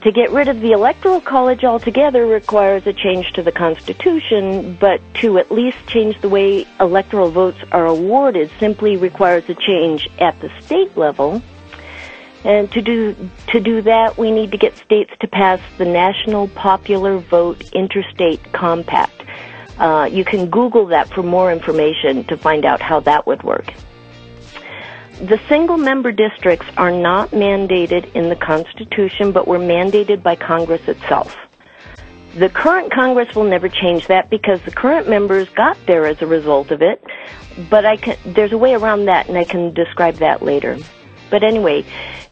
To get rid of the Electoral College altogether requires a change to the Constitution, but to at least change the way electoral votes are awarded simply requires a change at the state level. And to do, to do that, we need to get states to pass the National Popular Vote Interstate Compact. Uh, you can Google that for more information to find out how that would work. The single member districts are not mandated in the Constitution, but were mandated by Congress itself. The current Congress will never change that because the current members got there as a result of it, but I can, there's a way around that and I can describe that later. But anyway,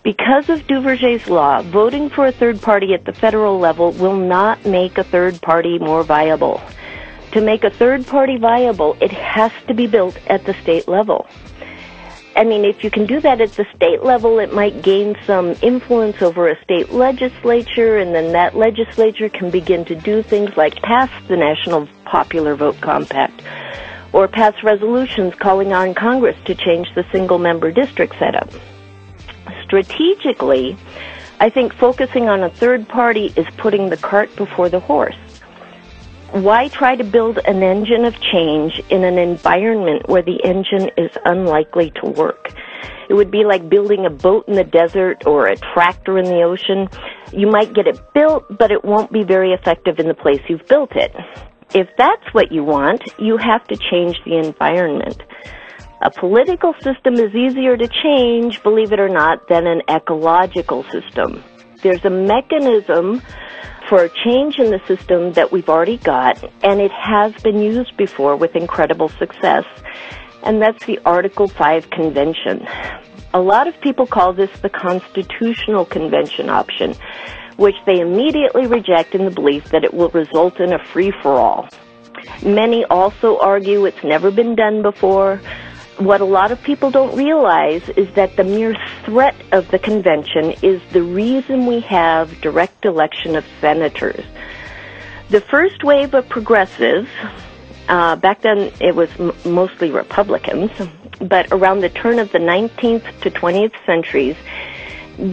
because of Duverger's law, voting for a third party at the federal level will not make a third party more viable. To make a third party viable, it has to be built at the state level. I mean, if you can do that at the state level, it might gain some influence over a state legislature, and then that legislature can begin to do things like pass the National Popular Vote Compact or pass resolutions calling on Congress to change the single member district setup. Strategically, I think focusing on a third party is putting the cart before the horse why try to build an engine of change in an environment where the engine is unlikely to work? It would be like building a boat in the desert or a tractor in the ocean. You might get it built, but it won't be very effective in the place you've built it. If that's what you want, you have to change the environment. A political system is easier to change, believe it or not, than an ecological system. There's a mechanism for a change in the system that we've already got, and it has been used before with incredible success, and that's the Article 5 Convention. A lot of people call this the Constitutional Convention option, which they immediately reject in the belief that it will result in a free-for-all. Many also argue it's never been done before, what a lot of people don't realize is that the mere threat of the convention is the reason we have direct election of senators. The first wave of progressives, uh, back then it was m- mostly Republicans, but around the turn of the 19th to 20th centuries,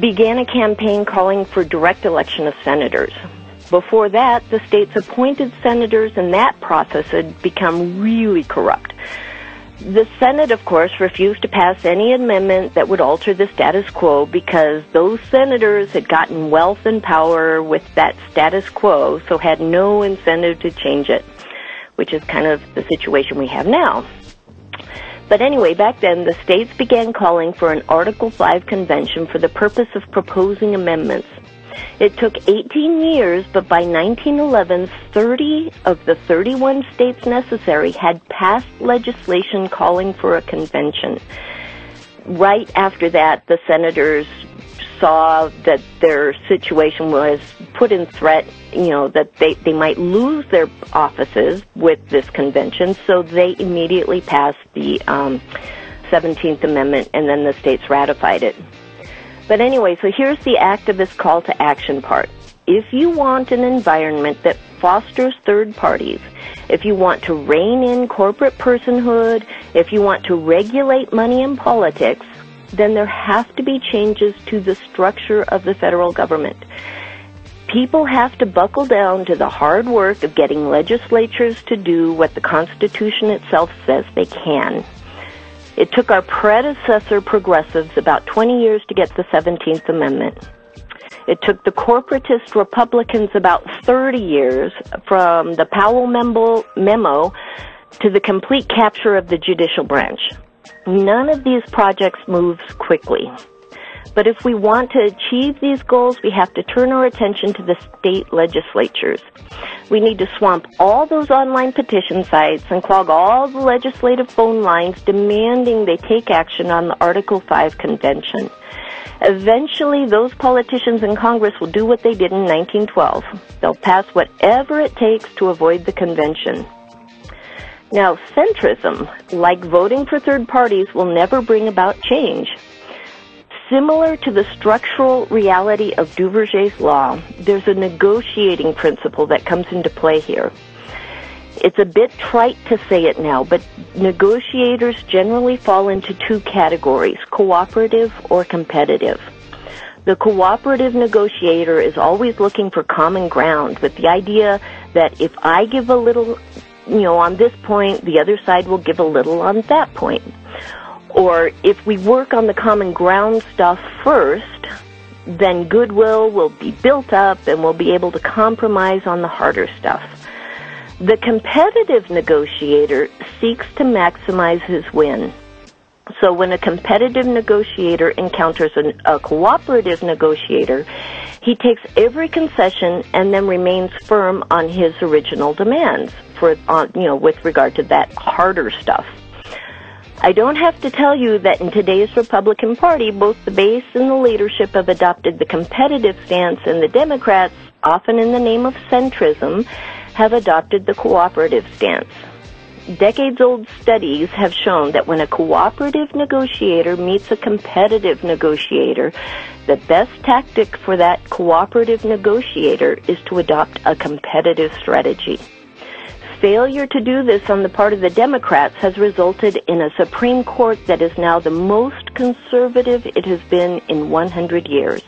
began a campaign calling for direct election of senators. Before that, the states appointed senators, and that process had become really corrupt. The Senate, of course, refused to pass any amendment that would alter the status quo because those senators had gotten wealth and power with that status quo, so had no incentive to change it, which is kind of the situation we have now. But anyway, back then, the states began calling for an Article 5 convention for the purpose of proposing amendments. It took 18 years, but by 1911, 30 of the 31 states necessary had passed legislation calling for a convention. Right after that, the senators saw that their situation was put in threat, you know, that they, they might lose their offices with this convention, so they immediately passed the um, 17th Amendment and then the states ratified it. But anyway, so here's the activist call to action part. If you want an environment that fosters third parties, if you want to rein in corporate personhood, if you want to regulate money and politics, then there have to be changes to the structure of the federal government. People have to buckle down to the hard work of getting legislatures to do what the Constitution itself says they can. It took our predecessor progressives about 20 years to get the 17th Amendment. It took the corporatist Republicans about 30 years from the Powell memo, to the complete capture of the judicial branch. None of these projects moves quickly. But if we want to achieve these goals, we have to turn our attention to the state legislatures. We need to swamp all those online petition sites and clog all the legislative phone lines demanding they take action on the Article 5 convention. Eventually, those politicians in Congress will do what they did in 1912. They'll pass whatever it takes to avoid the convention. Now, centrism, like voting for third parties, will never bring about change. Similar to the structural reality of Duverger's law, there's a negotiating principle that comes into play here. It's a bit trite to say it now, but negotiators generally fall into two categories, cooperative or competitive. The cooperative negotiator is always looking for common ground with the idea that if I give a little, you know, on this point, the other side will give a little on that point. Or if we work on the common ground stuff first, then goodwill will be built up and we'll be able to compromise on the harder stuff. The competitive negotiator seeks to maximize his win. So when a competitive negotiator encounters an, a cooperative negotiator, he takes every concession and then remains firm on his original demands for, on, you know, with regard to that harder stuff. I don't have to tell you that in today's Republican Party, both the base and the leadership have adopted the competitive stance, and the Democrats, often in the name of centrism, have adopted the cooperative stance. Decades old studies have shown that when a cooperative negotiator meets a competitive negotiator, the best tactic for that cooperative negotiator is to adopt a competitive strategy failure to do this on the part of the Democrats has resulted in a Supreme Court that is now the most conservative it has been in 100 years.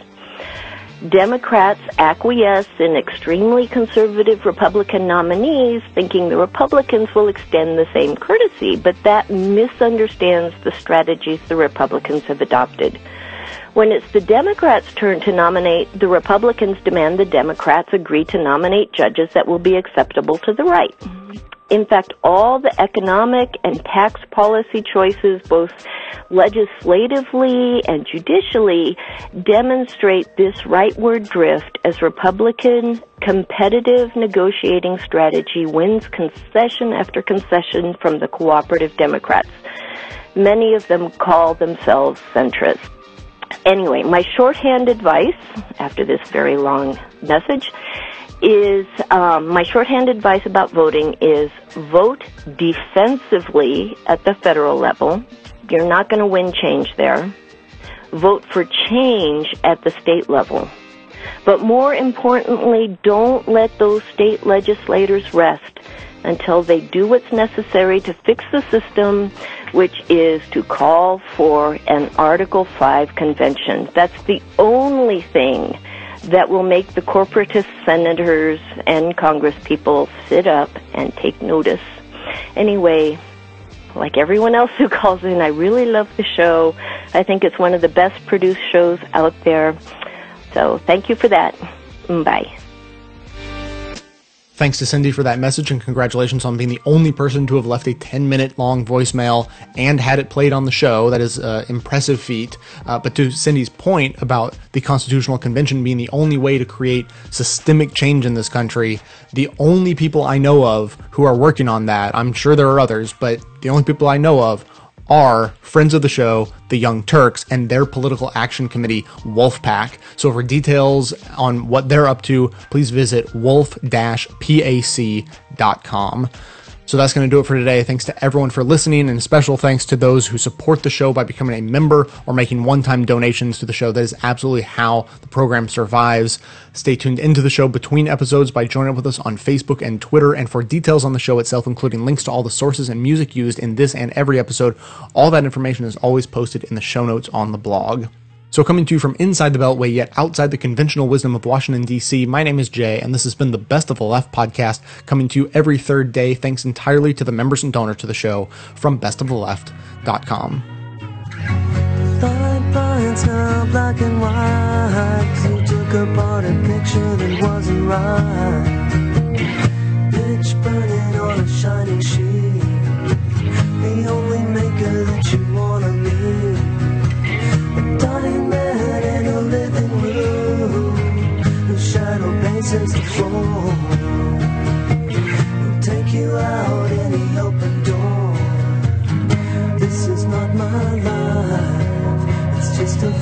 Democrats acquiesce in extremely conservative Republican nominees, thinking the Republicans will extend the same courtesy, but that misunderstands the strategies the Republicans have adopted. When it's the Democrats' turn to nominate, the Republicans demand the Democrats agree to nominate judges that will be acceptable to the right. In fact, all the economic and tax policy choices, both legislatively and judicially, demonstrate this rightward drift as Republican competitive negotiating strategy wins concession after concession from the cooperative Democrats. Many of them call themselves centrists. Anyway, my shorthand advice after this very long message is um, my shorthand advice about voting is vote defensively at the federal level. You're not going to win change there. Vote for change at the state level. But more importantly, don't let those state legislators rest. until they do what's necessary to fix the system, which is to call for an Article 5 convention. That's the only thing that will make the corporatist senators and Congress people sit up and take notice. Anyway, like everyone else who calls in, I really love the show. I think it's one of the best produced shows out there. So thank you for that. Bye. Thanks to Cindy for that message and congratulations on being the only person to have left a 10 minute long voicemail and had it played on the show. That is an impressive feat. Uh, but to Cindy's point about the Constitutional Convention being the only way to create systemic change in this country, the only people I know of who are working on that, I'm sure there are others, but the only people I know of are friends of the show, the Young Turks, and their political action committee, Wolf PAC. So for details on what they're up to, please visit wolf-pac.com. So that's going to do it for today. Thanks to everyone for listening, and special thanks to those who support the show by becoming a member or making one time donations to the show. That is absolutely how the program survives. Stay tuned into the show between episodes by joining up with us on Facebook and Twitter. And for details on the show itself, including links to all the sources and music used in this and every episode, all that information is always posted in the show notes on the blog. So, coming to you from inside the Beltway, yet outside the conventional wisdom of Washington, D.C., my name is Jay, and this has been the Best of the Left podcast, coming to you every third day, thanks entirely to the members and donors to the show from bestoftheleft.com. Thought now black and white. you took apart a picture that wasn't right. Pitch burning on a shining sheet. The only maker that you wanna burning man in a living room shadow. He'll take you out any open door. This is not my life, it's just a